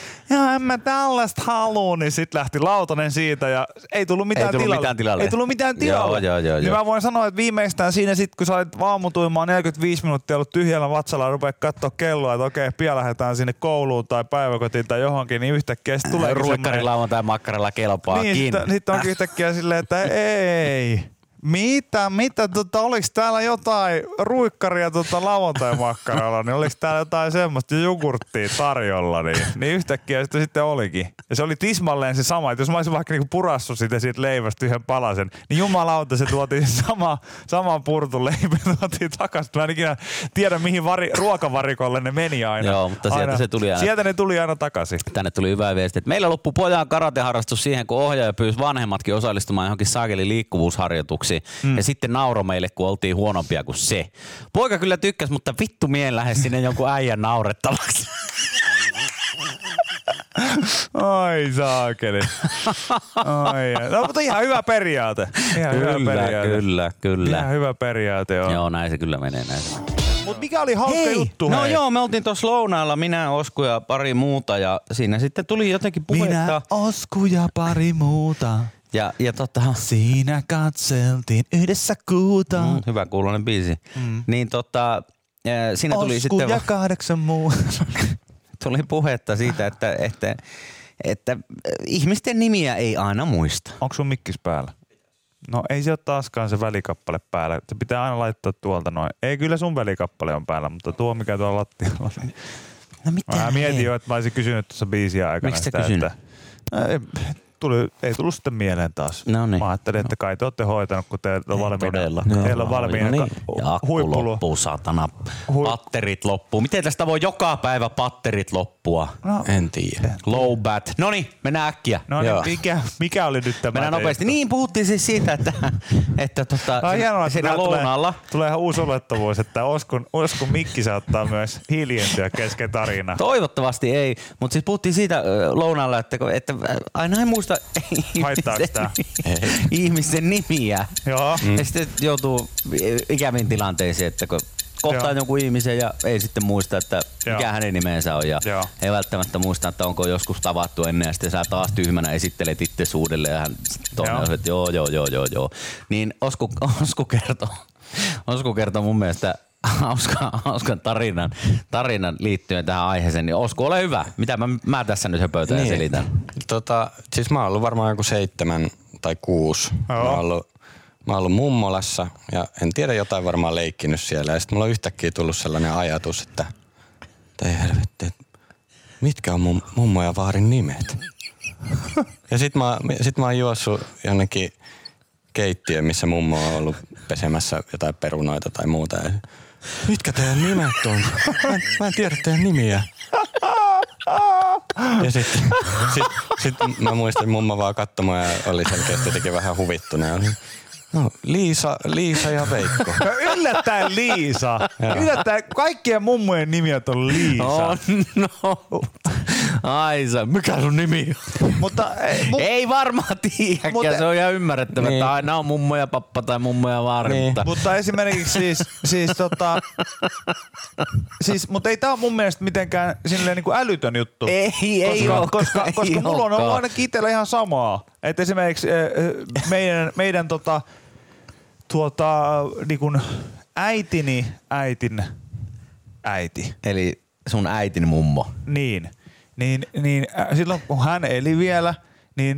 Speaker 4: en mä tällaista halua, niin sitten lähti lautanen siitä ja ei tullut mitään,
Speaker 3: tullut
Speaker 4: tilalle.
Speaker 3: mitään tilalle.
Speaker 4: Ei tullut mitään tilalle.
Speaker 3: Joo, joo, joo,
Speaker 4: niin
Speaker 3: joo.
Speaker 4: mä voin sanoa, että viimeistään siinä sitten, kun sä olit aamutuimaan 45 minuuttia ollut tyhjällä vatsalla ja rupeat katsoa kelloa, että okei, pian lähdetään sinne kouluun tai päiväkotiin tai johonkin, niin yhtäkkiä tulee
Speaker 3: Ruikkari lauantai makkaralla kelpaakin.
Speaker 4: niin, sitten sit onkin yhtäkkiä silleen, että ei. Mitä, mitä, tota, oliks täällä jotain ruikkaria tota lauantai-makkaralla, niin oliks täällä jotain semmoista jogurttia tarjolla, niin, niin yhtäkkiä sitä sitten olikin. Ja se oli tismalleen se sama, että jos mä olisin vaikka niinku purassut sitä siitä leivästä yhden palasen, niin jumalauta se tuotiin sama, sama purtun leipä tuotiin takaisin. Mä en ikinä tiedä, mihin vari, ruokavarikolle ne meni aina.
Speaker 3: Joo, mutta sieltä
Speaker 4: aina,
Speaker 3: se tuli aina.
Speaker 4: Sieltä ne tuli aina takaisin.
Speaker 3: Tänne tuli hyvä viesti, että meillä loppui pojan karateharrastus siihen, kun ohjaaja pyysi vanhemmatkin osallistumaan johonkin saakeli liikkuvuusharjoituksiin. Mm. Ja sitten nauro meille, kun oltiin huonompia kuin se. Poika kyllä tykkäsi, mutta vittu mien lähes sinne jonkun äijän naurettavaksi.
Speaker 4: Ai saakeli. Ai, no, mutta ihan hyvä periaate. Ihan hyvä
Speaker 3: kyllä,
Speaker 4: periaate.
Speaker 3: kyllä, kyllä.
Speaker 4: Ihan hyvä periaate on.
Speaker 3: Joo, näin se kyllä menee. Näin. se.
Speaker 4: Mut mikä oli hauska
Speaker 3: Hei,
Speaker 4: juttu?
Speaker 3: no
Speaker 4: hei?
Speaker 3: joo, me oltiin tuossa lounaalla, minä, Osku ja pari muuta ja siinä sitten tuli jotenkin puhetta.
Speaker 4: Minä, Osku ja pari muuta.
Speaker 3: Ja, ja tota,
Speaker 4: Siinä katseltiin yhdessä kuuta.
Speaker 3: mm, hyvä kuulonen biisi. Mm. Niin tota, äh, siinä tuli
Speaker 4: Osku
Speaker 3: sitten
Speaker 4: ja kahdeksan muuta.
Speaker 3: tuli puhetta siitä, että, että, että äh, ihmisten nimiä ei aina muista.
Speaker 4: Onko sun mikkis päällä? No ei se ole taaskaan se välikappale päällä. Se pitää aina laittaa tuolta noin. Ei kyllä sun välikappale on päällä, mutta tuo mikä tuolla lattialla on. niin-
Speaker 3: No mitä?
Speaker 4: Mä mietin jo, että mä olisin kysynyt tuossa biisiä aikana
Speaker 3: Miksi sä
Speaker 4: sitä,
Speaker 3: kysynyt?
Speaker 4: että... No, ei- tuli, ei tullut sitten mieleen taas.
Speaker 3: No niin.
Speaker 4: Mä ajattelin, että kai te olette hoitanut, kun teillä on valmiina,
Speaker 3: todellakaan.
Speaker 4: teillä on valmiina
Speaker 3: No niin. Ja akku
Speaker 4: huippulu.
Speaker 3: loppuu, satana.
Speaker 4: Hui-
Speaker 3: Patterit loppuu. Miten tästä voi joka päivä patterit loppua?
Speaker 4: No,
Speaker 1: En tiedä.
Speaker 3: Low bat. No niin, mennään äkkiä.
Speaker 4: no niin,
Speaker 1: Joo.
Speaker 4: mikä, mikä oli nyt tämä?
Speaker 3: Mennään nopeasti. Niin, puhuttiin siis siitä, että, että tota,
Speaker 4: Ai hienoa,
Speaker 3: siinä
Speaker 4: tää tulee, tulee ihan uusi olettavuus, että Oskun, Oskun mikki saattaa myös hiljentyä kesken tarinaa.
Speaker 3: Toivottavasti ei, mutta siis puhuttiin siitä ö, lounaalla, että, että aina ei muista
Speaker 4: Haittaako
Speaker 3: ihmisten,
Speaker 4: tää?
Speaker 3: ihmisten nimiä.
Speaker 4: Joo.
Speaker 3: Mm. Ja sitten joutuu ikäviin tilanteisiin, että kun kohtaa
Speaker 4: Joo.
Speaker 3: jonkun ihmisen ja ei sitten muista, että mikä
Speaker 4: Joo.
Speaker 3: hänen nimensä on ja
Speaker 4: Joo.
Speaker 3: ei välttämättä muista, että onko joskus tavattu ennen ja sitten sä taas tyhmänä esittelet itse uudelleen ja hän toinen
Speaker 4: Joo.
Speaker 3: että joo, joo, joo, joo, joo. Niin Osku, Osku kertoo, Osku kertoo mun mielestä hauskan, hauskan tarinan, tarinan liittyen tähän aiheeseen. Niin Osku, ole hyvä. Mitä mä, mä tässä nyt höpötän ja selitän?
Speaker 1: Tota, siis mä oon ollut varmaan joku seitsemän tai kuusi. Mä
Speaker 4: Joo.
Speaker 1: oon ollut, mä oon ollut mummolassa ja en tiedä jotain varmaan leikkinyt siellä. Ja sitten mulla on yhtäkkiä tullut sellainen ajatus, että ei helvetti, mitkä on mun mummo ja vaarin nimet? ja sit mä, sit mä oon juossut jonnekin keittiöön, missä mummo on ollut pesemässä jotain perunoita tai muuta. Ja, mitkä teidän nimet on? Mä en, mä en tiedä teidän nimiä. Ja sitten sit, sit mä muistan, mummo vaan katsomaan ja oli selkeästi jotenkin vähän huvittunut. Ja oli, no, Liisa, Liisa ja Veikko.
Speaker 4: No yllättäen Liisa. yllättäen kaikkien mummojen nimet on Liisa.
Speaker 3: Oh, no. Aisa, mikä sun nimi on?
Speaker 4: Mutta ei, mu-
Speaker 3: Ei varmaan tiedäkään,
Speaker 4: Mutta-
Speaker 3: se on ihan ymmärrettävä,
Speaker 1: Niin.
Speaker 3: että aina on mummo ja pappa tai mummo ja vaari.
Speaker 1: Niin.
Speaker 3: Mutta
Speaker 4: Mutta esimerkiksi siis, siis tota, siis, mutta ei tää ole mun mielestä mitenkään silleen niin kuin älytön juttu.
Speaker 3: Ei, ei
Speaker 4: koska,
Speaker 3: olekaan,
Speaker 4: koska,
Speaker 3: ei
Speaker 4: koska mulla on ollut ainakin itsellä ihan samaa. Että esimerkiksi äh, äh, meidän, meidän tota, tuota, niin kuin äitini äitin äiti,
Speaker 3: Eli sun äitin mummo.
Speaker 4: niin, niin, niin äh, silloin kun hän eli vielä, niin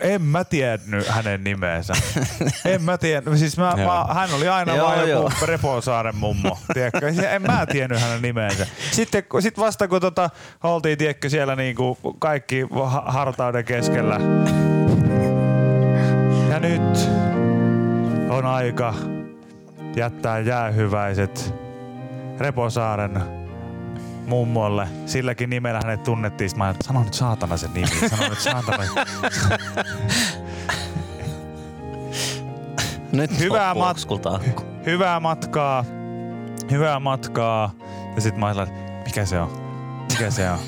Speaker 4: en mä tiennyt hänen nimensä. En mä tiennyt. Siis mä, mä, hän oli aina
Speaker 3: Joo,
Speaker 4: vaan joku
Speaker 3: joo.
Speaker 4: Reposaaren mummo. Tiedätkö? En mä tiennyt hänen nimensä. Sitten sit vasta kun tota, oltiin tiedätkö, siellä niinku kaikki ha- hartauden keskellä. Ja nyt on aika jättää jäähyväiset Reposaaren mummolle. Silläkin nimellä hänet tunnettiin. Sitten Mä ajattelin, sano nyt saatana sen nimi. Sano nyt saatana.
Speaker 3: Nyt
Speaker 4: Hyvää mat-. Hyvää matkaa. Hyvää matkaa. Ja sitten mä ajattelin, mikä se on? Mikä se on?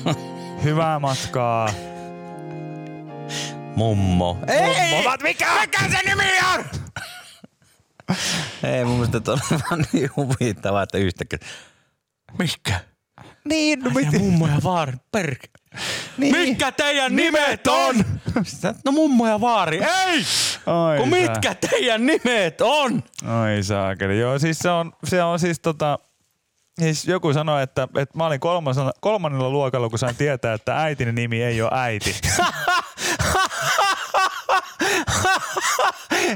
Speaker 4: Hyvää matkaa.
Speaker 3: Mummo. Ei!
Speaker 4: Mummo, mikä? Mikä se nimi on?
Speaker 3: Ei mun mielestä on vaan niin huvittavaa, että yhtäkkiä. Mikä?
Speaker 4: Niin, no mit,
Speaker 3: mummo ja vaari, perke.
Speaker 4: niin.
Speaker 3: Mitkä teidän nimet on? Sitä, No mummo ja vaari. Ei!
Speaker 4: Ai
Speaker 3: Kun
Speaker 4: sä.
Speaker 3: mitkä teidän nimet on?
Speaker 4: Ai saakeli. Joo, siis se on, se on siis tota, siis joku sanoi, että, että mä olin kolmannella, kolmannella luokalla, kun sain tietää, että äitini nimi ei ole äiti.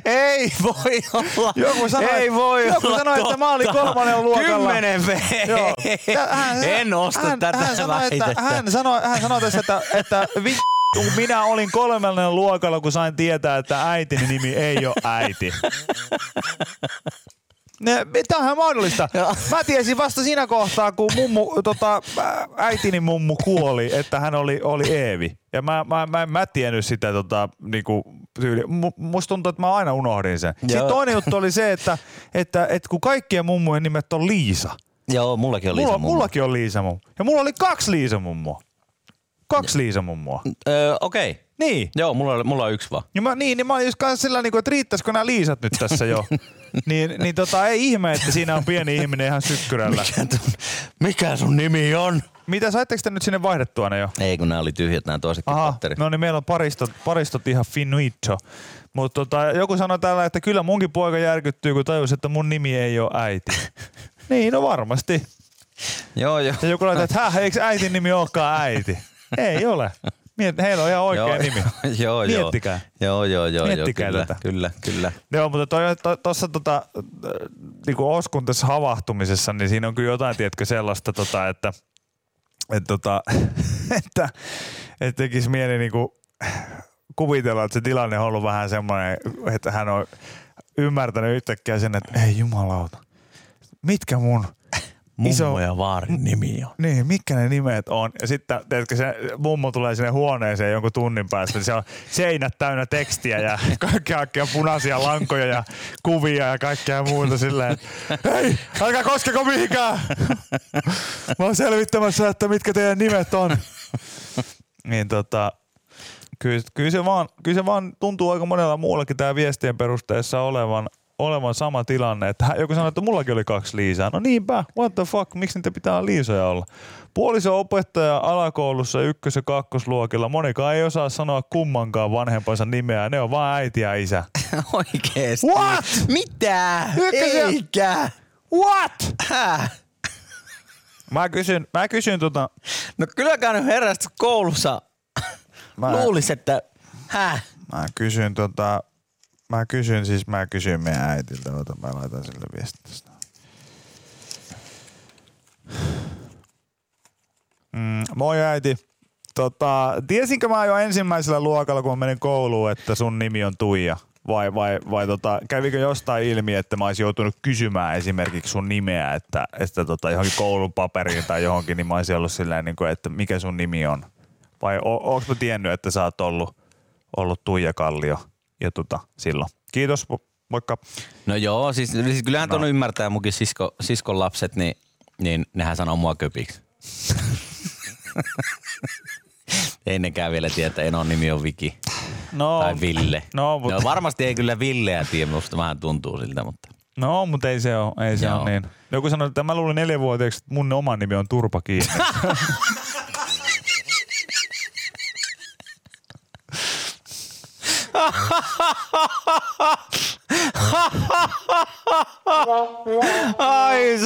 Speaker 3: Ei voi olla.
Speaker 4: Joku sanoi,
Speaker 3: ei voi
Speaker 4: joku
Speaker 3: olla
Speaker 4: sanoi, että mä olin
Speaker 3: totta.
Speaker 4: kolmannella luokalla.
Speaker 3: Kymmenen V.
Speaker 4: Joo. Hän-
Speaker 3: En osta
Speaker 4: hän,
Speaker 3: tätä
Speaker 4: hän sanoi, että, hän, sanoi, hän sanoi tässä, että, että vittu, minä olin kolmannella luokalla, kun sain tietää, että äitini nimi ei ole äiti. Tämä on ihan mahdollista. Mä tiesin vasta siinä kohtaa, kun mummu, tota, äitini mummu kuoli, että hän oli, oli Eevi. Ja mä, mä, mä, mä en tiennyt sitä tota, niinku, tyyli. Mu- Musta tuntuu, että mä aina unohdin sen. Sitten
Speaker 3: Joo.
Speaker 4: toinen juttu oli se, että, että, että kun kaikkien mummujen nimet on Liisa.
Speaker 3: Joo, mullakin on Liisa
Speaker 4: Mulla,
Speaker 3: mummo.
Speaker 4: mullakin on Liisa mummo. Ja mulla oli kaksi Liisa mummoa. Kaksi Liisa mummoa.
Speaker 3: Öö, Okei. Okay.
Speaker 4: Niin.
Speaker 3: Joo, mulla, on- mulla on yksi vaan.
Speaker 4: Ja mä, niin, niin mä olin just sillä niin että riittäisikö nämä Liisat nyt tässä jo. niin, niin tota, ei ihme, että siinä on pieni ihminen ihan sykkyrällä.
Speaker 3: Mikä sun nimi on?
Speaker 4: Mitä, saitteko te nyt sinne vaihdettua ne jo?
Speaker 3: Ei, kun nämä oli tyhjät nämä toisetkin
Speaker 4: Aha,
Speaker 3: patterit.
Speaker 4: no niin meillä on paristot, paristot ihan finito. Mutta tota, joku sanoi tällä, että kyllä munkin poika järkyttyy, kun tajusi, että mun nimi ei ole äiti. niin, no varmasti.
Speaker 3: Joo, joo.
Speaker 4: Ja joku laittaa, että häh, eikö äitin nimi olekaan äiti? ei ole. Miet, heillä on ihan oikea
Speaker 3: joo,
Speaker 4: nimi.
Speaker 3: joo, joo.
Speaker 4: Miettikää.
Speaker 3: Joo, joo, joo.
Speaker 4: Miettikää
Speaker 3: joo, kyllä,
Speaker 4: tätä.
Speaker 3: kyllä, kyllä.
Speaker 4: Joo, mutta tuossa to, tota, äh, niinku Oskun tässä havahtumisessa, niin siinä on kyllä jotain, tiedätkö, sellaista, tota, että, että, tota, että, että tekisi mieli niinku kuvitella, että se tilanne on ollut vähän semmoinen, että hän on ymmärtänyt yhtäkkiä sen, että ei jumalauta, mitkä mun
Speaker 3: Mummo ja vaarin nimi on.
Speaker 4: niin, mitkä ne nimet on? Ja sitten teetkö, se mummo tulee sinne huoneeseen jonkun tunnin päästä, niin se on seinät täynnä tekstiä ja kaikkea punaisia lankoja ja kuvia ja kaikkea muuta silleen. Hei, älkää koskeko mihinkään! Mä oon selvittämässä, että mitkä teidän nimet on. Niin tota, kyllä, kyllä, se vaan, kyllä se vaan tuntuu aika monella muullakin tämä viestien perusteessa olevan, olevan sama tilanne. Että joku sanoi, että mullakin oli kaksi Liisaa. No niinpä, what the fuck, miksi niitä pitää Liisoja olla? Puoliso opettaja alakoulussa ykkös- ja kakkosluokilla. Monikaan ei osaa sanoa kummankaan vanhempansa nimeä. Ne on vaan äiti ja isä.
Speaker 3: Oikeesti.
Speaker 4: What?
Speaker 3: Mitä?
Speaker 4: Ykkös-
Speaker 3: Eikä.
Speaker 4: What?
Speaker 3: Häh?
Speaker 4: Mä kysyn, mä kysyn tota,
Speaker 3: No kylläkään nyt herrasta koulussa
Speaker 4: Mä-
Speaker 3: luulis, että häh?
Speaker 4: mä kysyn tota, mä kysyn siis, mä kysyn meidän äitiltä, ota mä laitan sille viestin. Mm, moi äiti. Tota, tiesinkö mä jo ensimmäisellä luokalla, kun mä menin kouluun, että sun nimi on Tuija? Vai, vai, vai tota, kävikö jostain ilmi, että mä olisin joutunut kysymään esimerkiksi sun nimeä, että, että tota, johonkin koulun paperiin tai johonkin, niin mä olisin ollut silleen, niin kuin, että mikä sun nimi on? Vai o, onko mä tiennyt, että sä oot ollut, ollut Tuija Kallio ja tota, silloin? Kiitos, mo- moikka.
Speaker 3: No joo, siis, siis kyllähän
Speaker 4: No.
Speaker 3: tuon ymmärtää munkin sisko, siskon lapset, niin, niin nehän sanoo mua köpiksi. ei nekään vielä tiedä, että Enon nimi on Viki
Speaker 4: No,
Speaker 3: tai Ville.
Speaker 4: No, mut-
Speaker 3: no varmasti ei kyllä Villeä tiedä, musta vähän tuntuu siltä, mutta
Speaker 4: no mutta ei se ole, ei se
Speaker 3: Joo.
Speaker 4: ole niin. Joku sanoi, että mä luulin neljänvuotiaaksi, että mun oma nimi on Turpa kiinni.
Speaker 3: Ai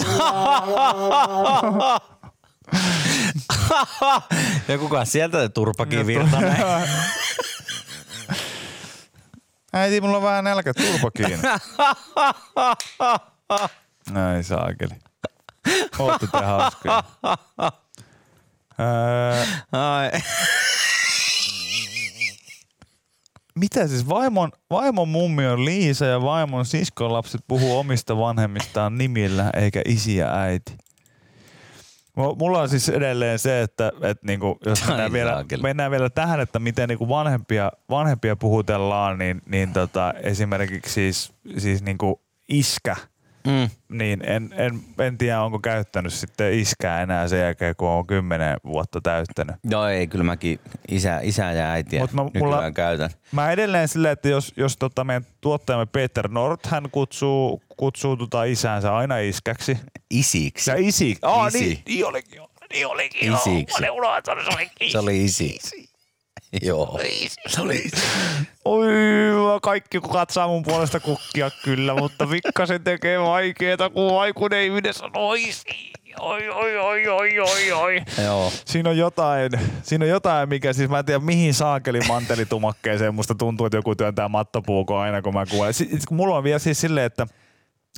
Speaker 3: Ja kuka sieltä turpakin virta näin?
Speaker 4: Äiti, mulla on vähän nälkä, turpa kiinni. Näin saakeli. Ootte te hauskoja.
Speaker 3: Ai.
Speaker 4: Mitä siis vaimon, vaimon mummi on Liisa ja vaimon siskon lapset puhuu omista vanhemmistaan nimillä eikä isi ja äiti. Mu- Mulla on siis edelleen se, että, että niinku, jos mennään vielä, mennään vielä tähän, että miten niinku vanhempia, vanhempia puhutellaan, niin, niin tota, esimerkiksi siis, siis niinku iskä,
Speaker 3: Mm.
Speaker 4: niin en, en, en tiedä, onko käyttänyt sitten iskää enää sen jälkeen, kun on kymmenen vuotta täyttänyt.
Speaker 3: Joo ei, kyllä mäkin isä, isä ja äitiä
Speaker 4: Mut mä- mulla-
Speaker 3: käytän.
Speaker 4: Mä edelleen silleen, että jos, jos tota meidän tuottajamme Peter Nord, hän kutsuu, kutsuu tota isäänsä aina iskäksi.
Speaker 3: Isiksi.
Speaker 4: Ja isi. Oh,
Speaker 3: Isi.
Speaker 4: Niin, niin olikin. joo, Niin olikin. joo.
Speaker 3: Isiksi.
Speaker 4: Unohtanut, se oli
Speaker 3: Se oli isi. Joo. Se oli.
Speaker 4: Oi, kaikki kun katsaa mun puolesta kukkia kyllä, mutta pikkasen tekee vaikeeta, kun aikuinen ihminen sanoo isi. Oi, oi, oi, oi, oi, oi.
Speaker 3: Joo.
Speaker 4: Siinä on jotain, siinä on jotain, mikä siis mä en tiedä mihin saakeli mantelitumakkeeseen musta tuntuu, että joku työntää mattopuukon aina kun mä kuulen. Si- sit kun mulla on vielä siis silleen, että,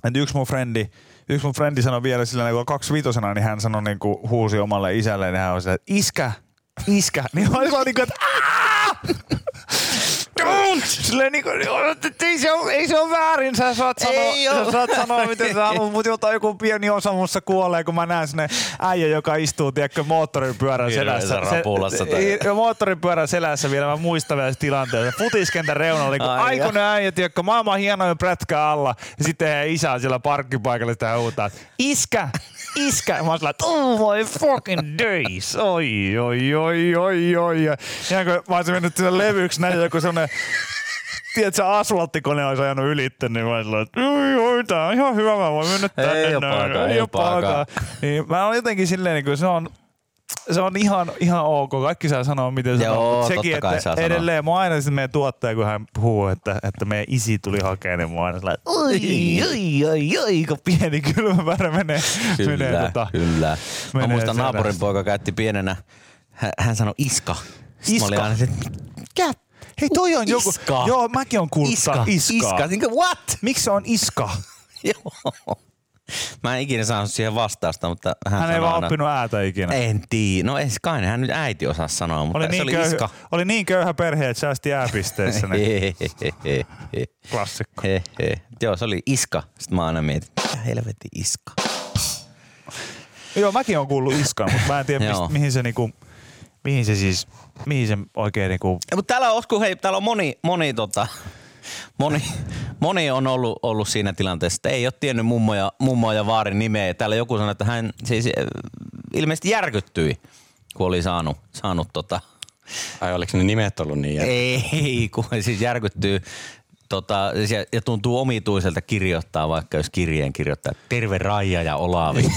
Speaker 4: että yksi mun frendi, yksi mun frendi sanoi vielä silleen, kun kaksi viitosena, niin hän sanoi niin kuin huusi omalle isälleen, niin hän on silleen, että iskä, iskä. Niin mä olin vaan niin kuin, että "Aa!" Don't! Silleen niin kuin, että ei se ole, ei se ole väärin, sä saat sanoa, sä saat sanoa miten sä haluat, mutta jotain joku pieni osa musta kuolee, kun mä näen sinne äijä, joka istuu, tiedätkö, moottoripyörän selässä.
Speaker 3: rapulassa tai-
Speaker 4: i- moottoripyörän selässä vielä, mä muistan vielä se tilanteen. Futiskentän reunalla, kun
Speaker 3: Ai
Speaker 4: aikuinen äijä, tiedätkö, maailman hienoin prätkä alla. Ja sitten isä on siellä parkkipaikalla sitä huutaa, iskä, iskä. Mä oon että oh my fucking days. Oi, oi, oi, oi, oi. Ihan kun mä olisin mennyt sinne levyksi näin joku semmonen tiedätkö, asfalttikone olisi ajanut ylittä, niin mä olisin että oi, oi, tää on ihan hyvä, mä voin mennä tänne.
Speaker 3: Ei oo pahaa, ei oo pahaa.
Speaker 4: Niin mä oon jotenkin silleen, niin kuin se on, se on ihan, ihan ok. Kaikki saa sanoa, miten
Speaker 3: Joo,
Speaker 4: sanoo. Mut sekin, että
Speaker 3: saa sanoa.
Speaker 4: edelleen mua aina sitten meidän tuottaja, kun hän puhuu, että, että meidän isi tuli hakemaan, niin mua aina sellainen, oi, oi, oi, oi, kun pieni kylmäpärä menee.
Speaker 3: Kyllä,
Speaker 4: menee tota,
Speaker 3: kyllä. Mä
Speaker 4: menee
Speaker 3: muistan
Speaker 4: selästä.
Speaker 3: naapurin poika käytti pienenä, hän, hän sanoi iska. Sitten Mä olin
Speaker 4: Iska?
Speaker 3: aina, se, että mikä?
Speaker 4: Hei, toi on joku.
Speaker 3: Iska.
Speaker 4: Joo, mäkin on kuullut
Speaker 3: Iska.
Speaker 4: iska. iska.
Speaker 3: Iska. Niin kuin, what?
Speaker 4: Miksi se on iska?
Speaker 3: Joo. Mä en ikinä saanut siihen vastausta, mutta hän,
Speaker 4: Hän ei vaan
Speaker 3: aina-
Speaker 4: oppinut äätä ikinä.
Speaker 3: En tiedä. No ei kai hän nyt äiti osaa sanoa, mutta
Speaker 4: Oli
Speaker 3: se
Speaker 4: niin,
Speaker 3: oli
Speaker 4: köyhä,
Speaker 3: iska.
Speaker 4: oli niin köyhä perhe, että säästi ääpisteissä. niin klassikko.
Speaker 3: He, he. Joo, se oli iska. Sitten mä aina mietin, mitä helvetin iska.
Speaker 4: Joo, mäkin on kuullut iskan, mutta mä en tiedä, mist, mihin se niinku, mihin se siis, mihin se oikein niinku,
Speaker 3: Ja, mutta täällä on, Osku, hei, täällä on moni, moni, tota, moni, moni on ollut, ollut siinä tilanteessa, että ei ole tiennyt mummo ja, mummo ja vaarin nimeä. Täällä joku sanoi, että hän siis äh, ilmeisesti järkyttyi, kun oli saanut, saanut tota,
Speaker 1: Ai oliko ne nimet ollut niin? jär-
Speaker 3: ei, kun siis järkyttyy tota, ja, ja tuntuu omituiselta kirjoittaa, vaikka jos kirjeen kirjoittaa, terve Raija ja Olavi.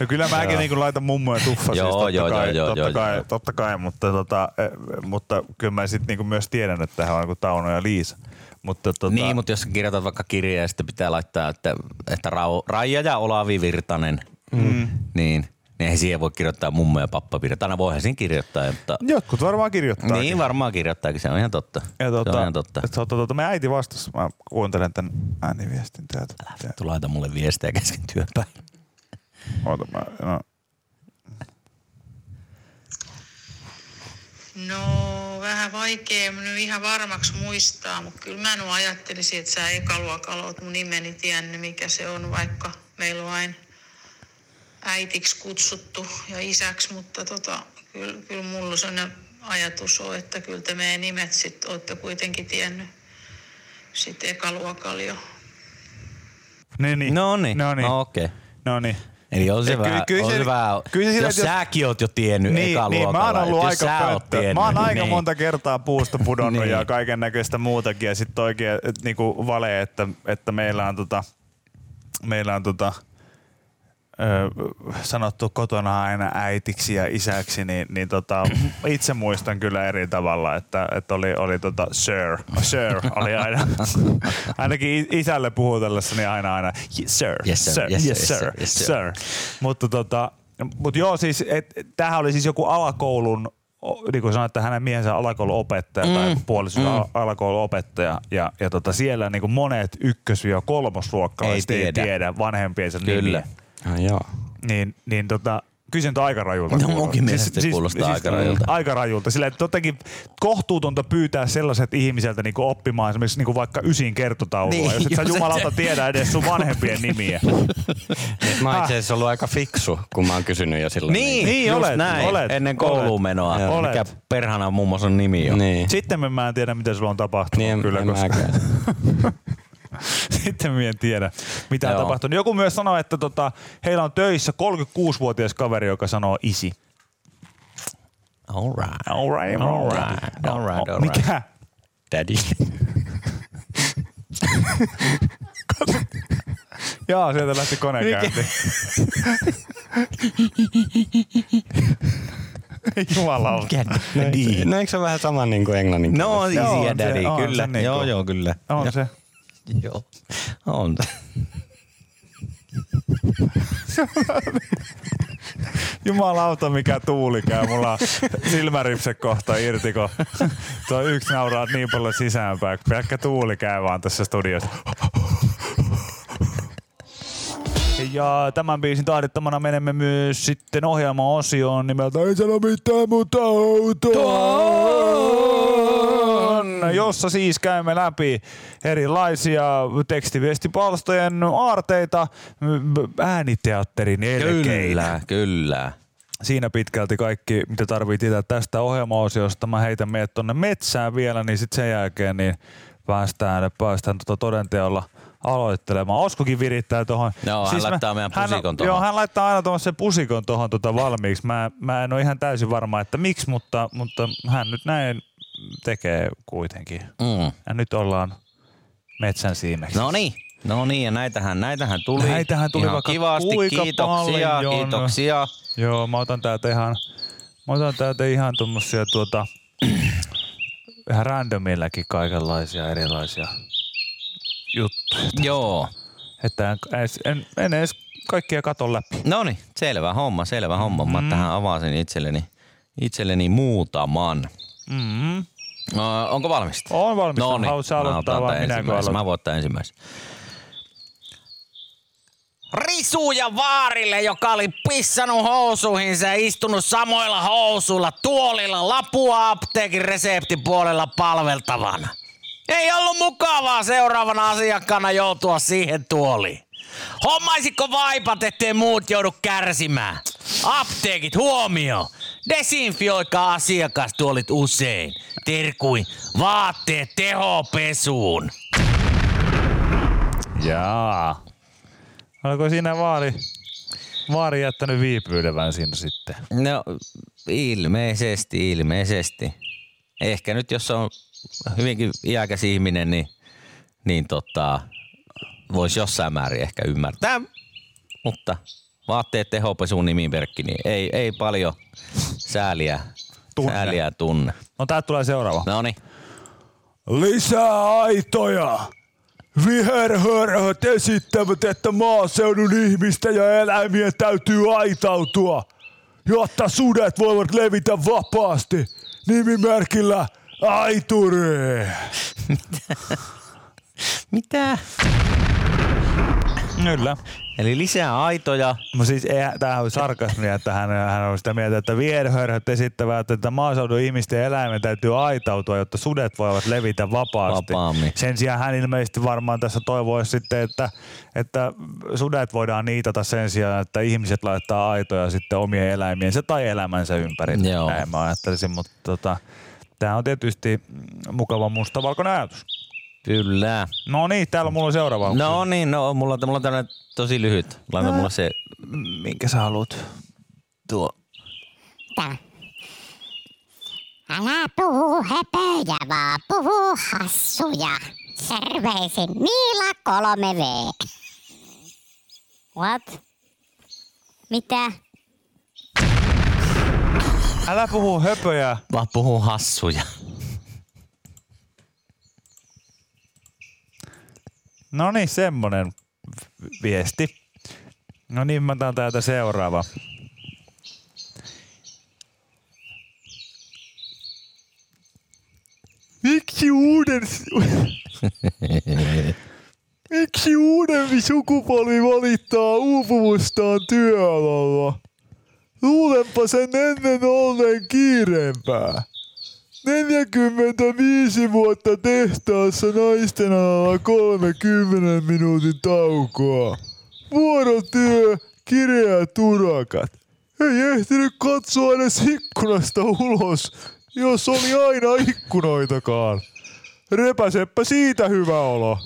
Speaker 4: No kyllä mäkin niin laitan mummoja tuffa
Speaker 3: Joo,
Speaker 4: siis totta
Speaker 3: joo,
Speaker 4: kai,
Speaker 3: joo,
Speaker 4: totta,
Speaker 3: joo,
Speaker 4: kai,
Speaker 3: joo.
Speaker 4: totta kai, mutta, tota, eh, mutta kyllä mä sitten niin myös tiedän, että tähän on niin Tauno ja Liisa. Mutta, tota,
Speaker 3: Niin, mutta jos kirjoitat vaikka kirjeen ja sitten pitää laittaa, että, että Raija ja Olavi Virtanen, mm. niin, niin ei siihen voi kirjoittaa mummo ja pappa Virtanen. Aina voihan siinä kirjoittaa, mutta
Speaker 4: Jotkut varmaan kirjoittaa.
Speaker 3: niin varmaan kirjoittaakin, se on ihan totta.
Speaker 4: Ja
Speaker 3: se
Speaker 4: tota,
Speaker 3: on ihan totta.
Speaker 4: Että, tota, tota, me äiti vastasi, mä kuuntelen tän ääniviestin täältä.
Speaker 3: Tu laita mulle viestejä kesken työpäin.
Speaker 4: Oota, mä, no.
Speaker 5: No, vähän vaikea nyt ihan varmaksi muistaa, mutta kyllä mä nyt ajattelisin, että sä ekaluokalla oot mun nimeni tiennyt, mikä se on, vaikka meillä on aina äitiksi kutsuttu ja isäksi, mutta tota, kyllä, kyllä mulla sellainen ajatus on, että kyllä te meidän nimet sitten olette kuitenkin tiennyt sitten ekaluokalla jo.
Speaker 4: Niin, niin.
Speaker 3: No niin,
Speaker 4: No niin.
Speaker 3: no okei.
Speaker 4: No niin.
Speaker 3: Eli on se vähän,
Speaker 4: kyllä
Speaker 3: on
Speaker 4: se-
Speaker 3: vähän,
Speaker 4: kyllä se
Speaker 3: jos säkin oot jo tiennyt
Speaker 4: Niin,
Speaker 3: eka
Speaker 4: niin, mä oon ollut aika
Speaker 3: tiennyt,
Speaker 4: Mä oon aika
Speaker 3: niin.
Speaker 4: monta kertaa puusta pudonnut
Speaker 3: Niin.
Speaker 4: ja kaiken näköistä muutakin. Ja sitten oikein et, niinku vale, että, että meillä on tota, meillä on tota, sanottu kotona aina äitiksi ja isäksi, niin, niin tota, itse muistan kyllä eri tavalla, että, että oli, oli tota sir, sir oli aina, ainakin isälle puhutellessa, niin aina aina, yes sir,
Speaker 3: Yes, sir,
Speaker 4: sir,
Speaker 3: yes,
Speaker 4: yes,
Speaker 3: sir,
Speaker 4: sir,
Speaker 3: yes, sir.
Speaker 4: sir. Mutta tota, mut joo siis, et, tämähän oli siis joku alakoulun, niin kuin sanoin, että hänen miehensä alakoulun opettaja mm. tai puoliso mm. alakoulun opettaja ja, ja tota, siellä niin kuin monet ykkös- ja kolmosluokkalaiset ei,
Speaker 3: Ei
Speaker 4: ei
Speaker 3: tiedä.
Speaker 4: tiedä vanhempiensa
Speaker 3: Kyllä.
Speaker 4: nimiä.
Speaker 1: Ai joo.
Speaker 4: Niin, niin tota, kyllä se nyt aika rajulta.
Speaker 3: No, munkin mielestä se kuulostaa aika rajulta.
Speaker 4: Aika rajulta. Sillä että jotenkin kohtuutonta pyytää sellaiset ihmiseltä niinku oppimaan esimerkiksi niinku vaikka ysin kertotaulua,
Speaker 3: Niin,
Speaker 4: jos et sä jumalauta
Speaker 3: sä-
Speaker 4: tiedä edes sun vanhempien nimiä.
Speaker 1: Mä oon itse asiassa ollut aika fiksu, kun mä oon kysynyt jo silloin.
Speaker 3: Niin,
Speaker 4: Niin,
Speaker 3: just
Speaker 4: olet,
Speaker 3: näin.
Speaker 4: olet,
Speaker 3: Ennen kouluun menoa. Mikä perhana muun muassa on nimi jo.
Speaker 1: Niin.
Speaker 4: Sitten mä en tiedä, mitä sulla on tapahtunut.
Speaker 1: Niin,
Speaker 4: kyllä,
Speaker 1: en
Speaker 4: koska. sitten en tiedä, mitä on
Speaker 3: Joo.
Speaker 4: tapahtunut. Joku myös sanoi, että tota, heillä on töissä 36-vuotias kaveri, joka sanoo isi.
Speaker 3: All right.
Speaker 4: All right,
Speaker 3: All right, all right, all right.
Speaker 4: Mikä?
Speaker 1: Daddy.
Speaker 4: Jaa, sieltä lähti kone käyntiin. Jumalauta.
Speaker 3: Mikä
Speaker 1: No,
Speaker 3: daddy?
Speaker 1: eikö- no eikö se ole vähän sama niin kuin englannin
Speaker 3: No,
Speaker 1: kielessä?
Speaker 3: easy
Speaker 4: Joo,
Speaker 3: ja
Speaker 4: on
Speaker 3: daddy,
Speaker 4: on se
Speaker 3: kyllä.
Speaker 4: niinku-
Speaker 3: Joo, joo, kyllä.
Speaker 4: On se.
Speaker 3: Joo, on.
Speaker 4: Jumalauta, mikä tuuli käy. Mulla on silmäripse kohta irti, kun tuo yksi nauraa niin paljon sisäänpäin. Pelkkä tuuli käy vaan tässä studiossa. Ja tämän biisin tahdittamana menemme myös sitten ohjelma-osioon nimeltä Ei sano mitään, mutta auton, jossa siis käymme läpi erilaisia tekstiviestipalstojen aarteita, ääniteatterin elkeitä.
Speaker 3: Kyllä, kyllä.
Speaker 4: Siinä pitkälti kaikki, mitä tarvii tietää tästä ohjelmaosiosta. Mä heitän meidät tonne metsään vielä, niin sitten sen jälkeen niin päästään, päästään tota todenteolla aloittelemaan. Oskokin virittää tuohon.
Speaker 3: Joo, hän laittaa meidän pusikon
Speaker 4: hän,
Speaker 3: tohon.
Speaker 4: Joo, hän laittaa aina tuommoisen pusikon tuohon tota valmiiksi. Mä, mä en ole ihan täysin varma, että miksi, mutta, mutta hän nyt näin tekee kuitenkin.
Speaker 3: Mm.
Speaker 4: Ja nyt ollaan metsän siimeksi.
Speaker 3: No niin. No niin, ja näitähän, näitähän tuli.
Speaker 4: Näitähän tuli
Speaker 3: ihan
Speaker 4: vaikka
Speaker 3: kivasti.
Speaker 4: kuinka
Speaker 3: Kiitoksia,
Speaker 4: paljon.
Speaker 3: kiitoksia.
Speaker 4: Joo, mä otan täältä ihan, mä otan täältä ihan tuommoisia tuota, vähän randomilläkin kaikenlaisia erilaisia juttuja.
Speaker 3: Joo.
Speaker 4: Että en, en, en edes kaikkia katon läpi.
Speaker 3: No niin, selvä homma, selvä homma. Mä tähän avasin itselleni, itselleni muutaman.
Speaker 4: Mm-hmm.
Speaker 3: No, onko valmista?
Speaker 4: On valmista.
Speaker 3: No niin,
Speaker 4: Haluatko aloittaa vai minäkö aloitan?
Speaker 3: Mä voin ottaa ensimmäisen. risuja vaarille, joka oli pissannut housuihinsa ja istunut samoilla housuilla tuolilla Lapua apteekin reseptipuolella palveltavana. Ei ollut mukavaa seuraavana asiakkaana joutua siihen tuoliin. Hommaisitko vaipat, ettei muut joudu kärsimään? Apteekit huomio! Desinfioikaa asiakastuolit usein. Terkuin vaatteet tehopesuun.
Speaker 4: Jaa. Oliko siinä vaari, vaari jättänyt viipyilevän siinä sitten?
Speaker 3: No ilmeisesti, ilmeisesti. Ehkä nyt jos on hyvinkin iäkäs ihminen, niin, niin tota, voisi jossain määrin ehkä ymmärtää. Mutta vaatteet tehopesuun nimimerkki, niin ei, ei paljon sääliä
Speaker 4: Tunne.
Speaker 3: sääliä tunne.
Speaker 4: No tää tulee seuraava.
Speaker 3: No niin.
Speaker 4: Lisää aitoja! Viherhörhöt esittävät, että maaseudun ihmistä ja eläimien täytyy aitautua, jotta sudet voivat levitä vapaasti nimimerkillä Aituri.
Speaker 3: Mitä?
Speaker 4: Kyllä.
Speaker 3: Eli lisää aitoja.
Speaker 4: No siis ei, tämähän on sarkasmia, että hän, hän on sitä mieltä, että viherhörhöt esittävät, että maaseudun ihmisten ja eläimen täytyy aitautua, jotta sudet voivat levitä vapaasti.
Speaker 3: Vapaammin.
Speaker 4: Sen sijaan hän ilmeisesti varmaan tässä toivoisi sitten, että, että sudet voidaan niitata sen sijaan, että ihmiset laittaa aitoja sitten omien eläimiensä tai elämänsä ympärille.
Speaker 3: Joo.
Speaker 4: Näin mä ajattelisin, mutta tota, tämä on tietysti mukava mustavalkoinen ajatus.
Speaker 3: Kyllä.
Speaker 4: No niin, täällä mulla on seuraava.
Speaker 3: No niin, no mulla, on- mulla on tämmönen tosi lyhyt. Laita mulla se
Speaker 4: Minkä sä haluat?
Speaker 3: tuo.
Speaker 6: Tää. Älä puhu höpöjä, vaan puhu hassuja. Terveisin Miila 3V. What? Mitä?
Speaker 4: Älä puhu höpöjä.
Speaker 3: Mä puhun hassuja.
Speaker 4: No niin, semmonen viesti. No niin, mä otan täältä seuraava. Miksi uuden... Miksi uudempi sukupolvi valittaa uupumustaan työalalla? Luulenpa sen ennen olleen kiireempää. 45 vuotta tehtaassa naisten alalla 30 minuutin taukoa. Vuorotyö, kireät urakat. Ei ehtinyt katsoa edes ikkunasta ulos, jos oli aina ikkunoitakaan. Repäseppä siitä hyvä olo.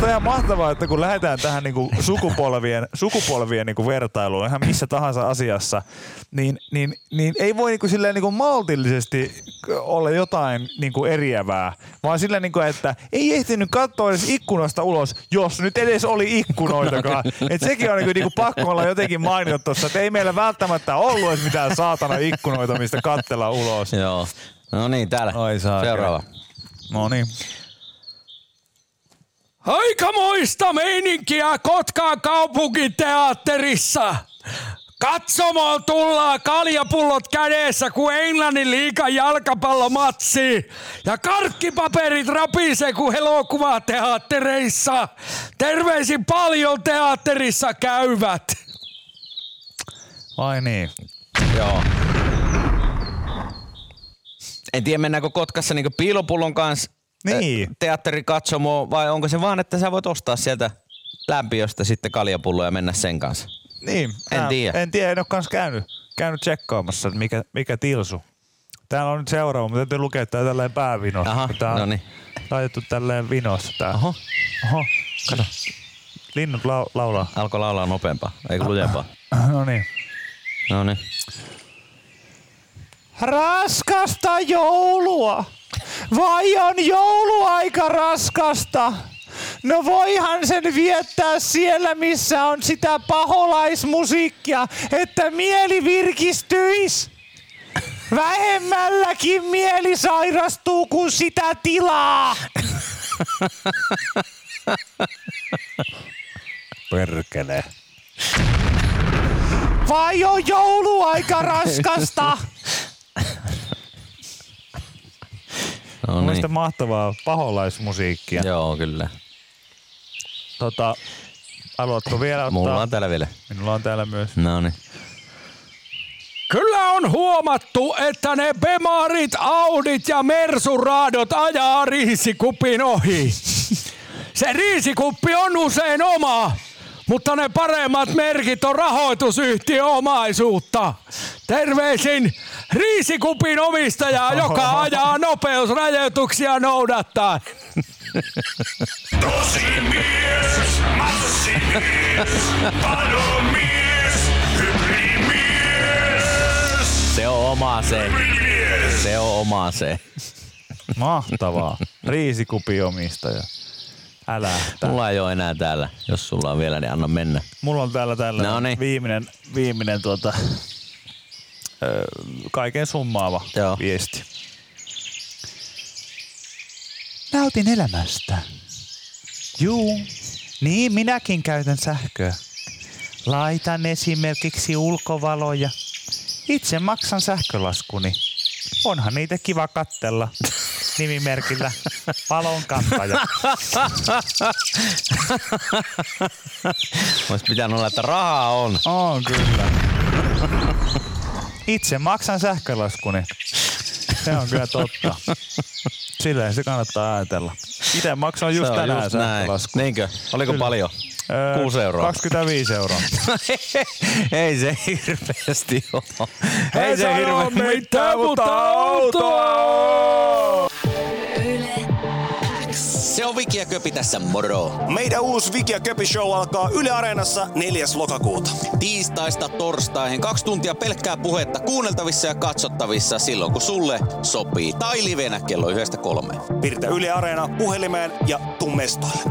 Speaker 4: Musta on ihan mahtavaa, että kun lähdetään tähän niinku sukupolvien, sukupolvien niinku vertailuun ihan missä tahansa asiassa, niin, niin, niin ei voi niinku silleen niinku maltillisesti olla jotain niinku eriävää, vaan silleen, niinku, että ei ehtinyt katsoa edes ikkunasta ulos, jos nyt edes oli ikkunoitakaan. Et sekin on niinku, niinku pakko olla jotenkin mainita tuossa, että ei meillä välttämättä ollut edes mitään saatana ikkunoita, mistä kattella ulos.
Speaker 3: Joo. No niin, täällä.
Speaker 4: Ai saakeli.
Speaker 3: Seuraava.
Speaker 4: No niin.
Speaker 7: Aikamoista meininkiä Kotkaan kaupunkiteatterissa. Katsomoon tullaan kaljapullot kädessä, kun Englannin liikan jalkapallomatsi. Ja karkkipaperit rapisee, kun elokuvateattereissa. Terveisin paljon teatterissa käyvät.
Speaker 4: Vai niin.
Speaker 3: Joo. En tiedä, mennäänkö Kotkassa niinku piilopullon kanssa
Speaker 4: Niin.
Speaker 3: teatterikatsomoon vai onko se vaan, että sä voit ostaa sieltä lämpiöstä sitten kaljapulloa ja mennä sen kanssa?
Speaker 4: Niin,
Speaker 3: En tiedä.
Speaker 4: En tiedä, en ole kans käynyt, käynyt tsekkaamassa, että mikä, mikä tilsu. Täällä on nyt seuraava, mutta täytyy lukea tää tälleen päävinossa.
Speaker 3: Aha,
Speaker 4: tää on
Speaker 3: no niin.
Speaker 4: laitettu tälleen vinossa tää.
Speaker 3: Oho,
Speaker 4: Oho. Kato. Linnut lau- laulaa.
Speaker 3: alkoi laulaa nopeampaa, eikö lujempaa?
Speaker 4: No niin.
Speaker 3: No niin.
Speaker 4: Raskasta joulua! Vai on jouluaika raskasta? No voihan sen viettää siellä, missä on sitä paholaismusiikkia, että mieli virkistyis. Vähemmälläkin mieli sairastuu, kun sitä tilaa. Perkele. Vai on jouluaika raskasta?
Speaker 3: No niin.
Speaker 4: mahtavaa paholaismusiikkia.
Speaker 3: Joo, kyllä.
Speaker 4: Tota, haluatko vielä ottaa?
Speaker 3: Mulla on täällä vielä.
Speaker 4: Minulla on täällä myös.
Speaker 3: No niin.
Speaker 7: Kyllä on huomattu, että ne Bemarit, Audit ja Mersuraadot ajaa riisikupin ohi. Se riisikuppi on usein oma, mutta ne paremmat merkit on rahoitusyhtiöomaisuutta. Terveisin riisikupin omistaja, joka ajaa nopeusrajoituksia noudattaa.
Speaker 8: Tosi mies, massimies, palomies, hybridimies,
Speaker 3: Se on oma se. Se on oma se.
Speaker 4: Mahtavaa. Riisikupiomistaja. Älä.
Speaker 3: Mulla ei ole enää täällä. Jos sulla on vielä, niin anna mennä.
Speaker 4: Mulla on täällä tällä
Speaker 3: No niin.
Speaker 4: viimeinen, viimeinen tuota, ö, kaiken summaava
Speaker 3: Joo.
Speaker 4: viesti. Nautin elämästä. Juu, niin minäkin käytän sähköä. Laitan esimerkiksi ulkovaloja. Itse maksan sähkölaskuni. Onhan niitä kiva kattella. Nimimerkillä valon kantaja.
Speaker 3: Olisi pitänyt olla, että rahaa on.
Speaker 4: On kyllä. Itse maksan sähkölaskuni. Se on kyllä totta. Silleen se kannattaa ajatella. Itse maksan just
Speaker 3: Se
Speaker 4: tänään
Speaker 3: just näin.
Speaker 4: sähkölaskun.
Speaker 3: Niinkö? Oliko
Speaker 4: Kyllä.
Speaker 3: paljon?
Speaker 4: Öö,
Speaker 3: 6 euroa.
Speaker 4: 25 euroa.
Speaker 3: Ei se hirveästi ole. Ei se
Speaker 7: sano
Speaker 3: hirveästi
Speaker 7: mitään, mutta autoa
Speaker 9: Se on Viki ja Köpi tässä moro.
Speaker 10: Meidän uusi Viki ja Köpi Show alkaa Yle Areenassa 4. lokakuuta.
Speaker 9: Tiistaista torstaihin kaksi tuntia pelkkää puhetta kuunneltavissa ja katsottavissa silloin kun sulle sopii. Tai livenä kello yhdestä kolmeen.
Speaker 10: Virtä Yle Areena puhelimeen ja tuu mestoille.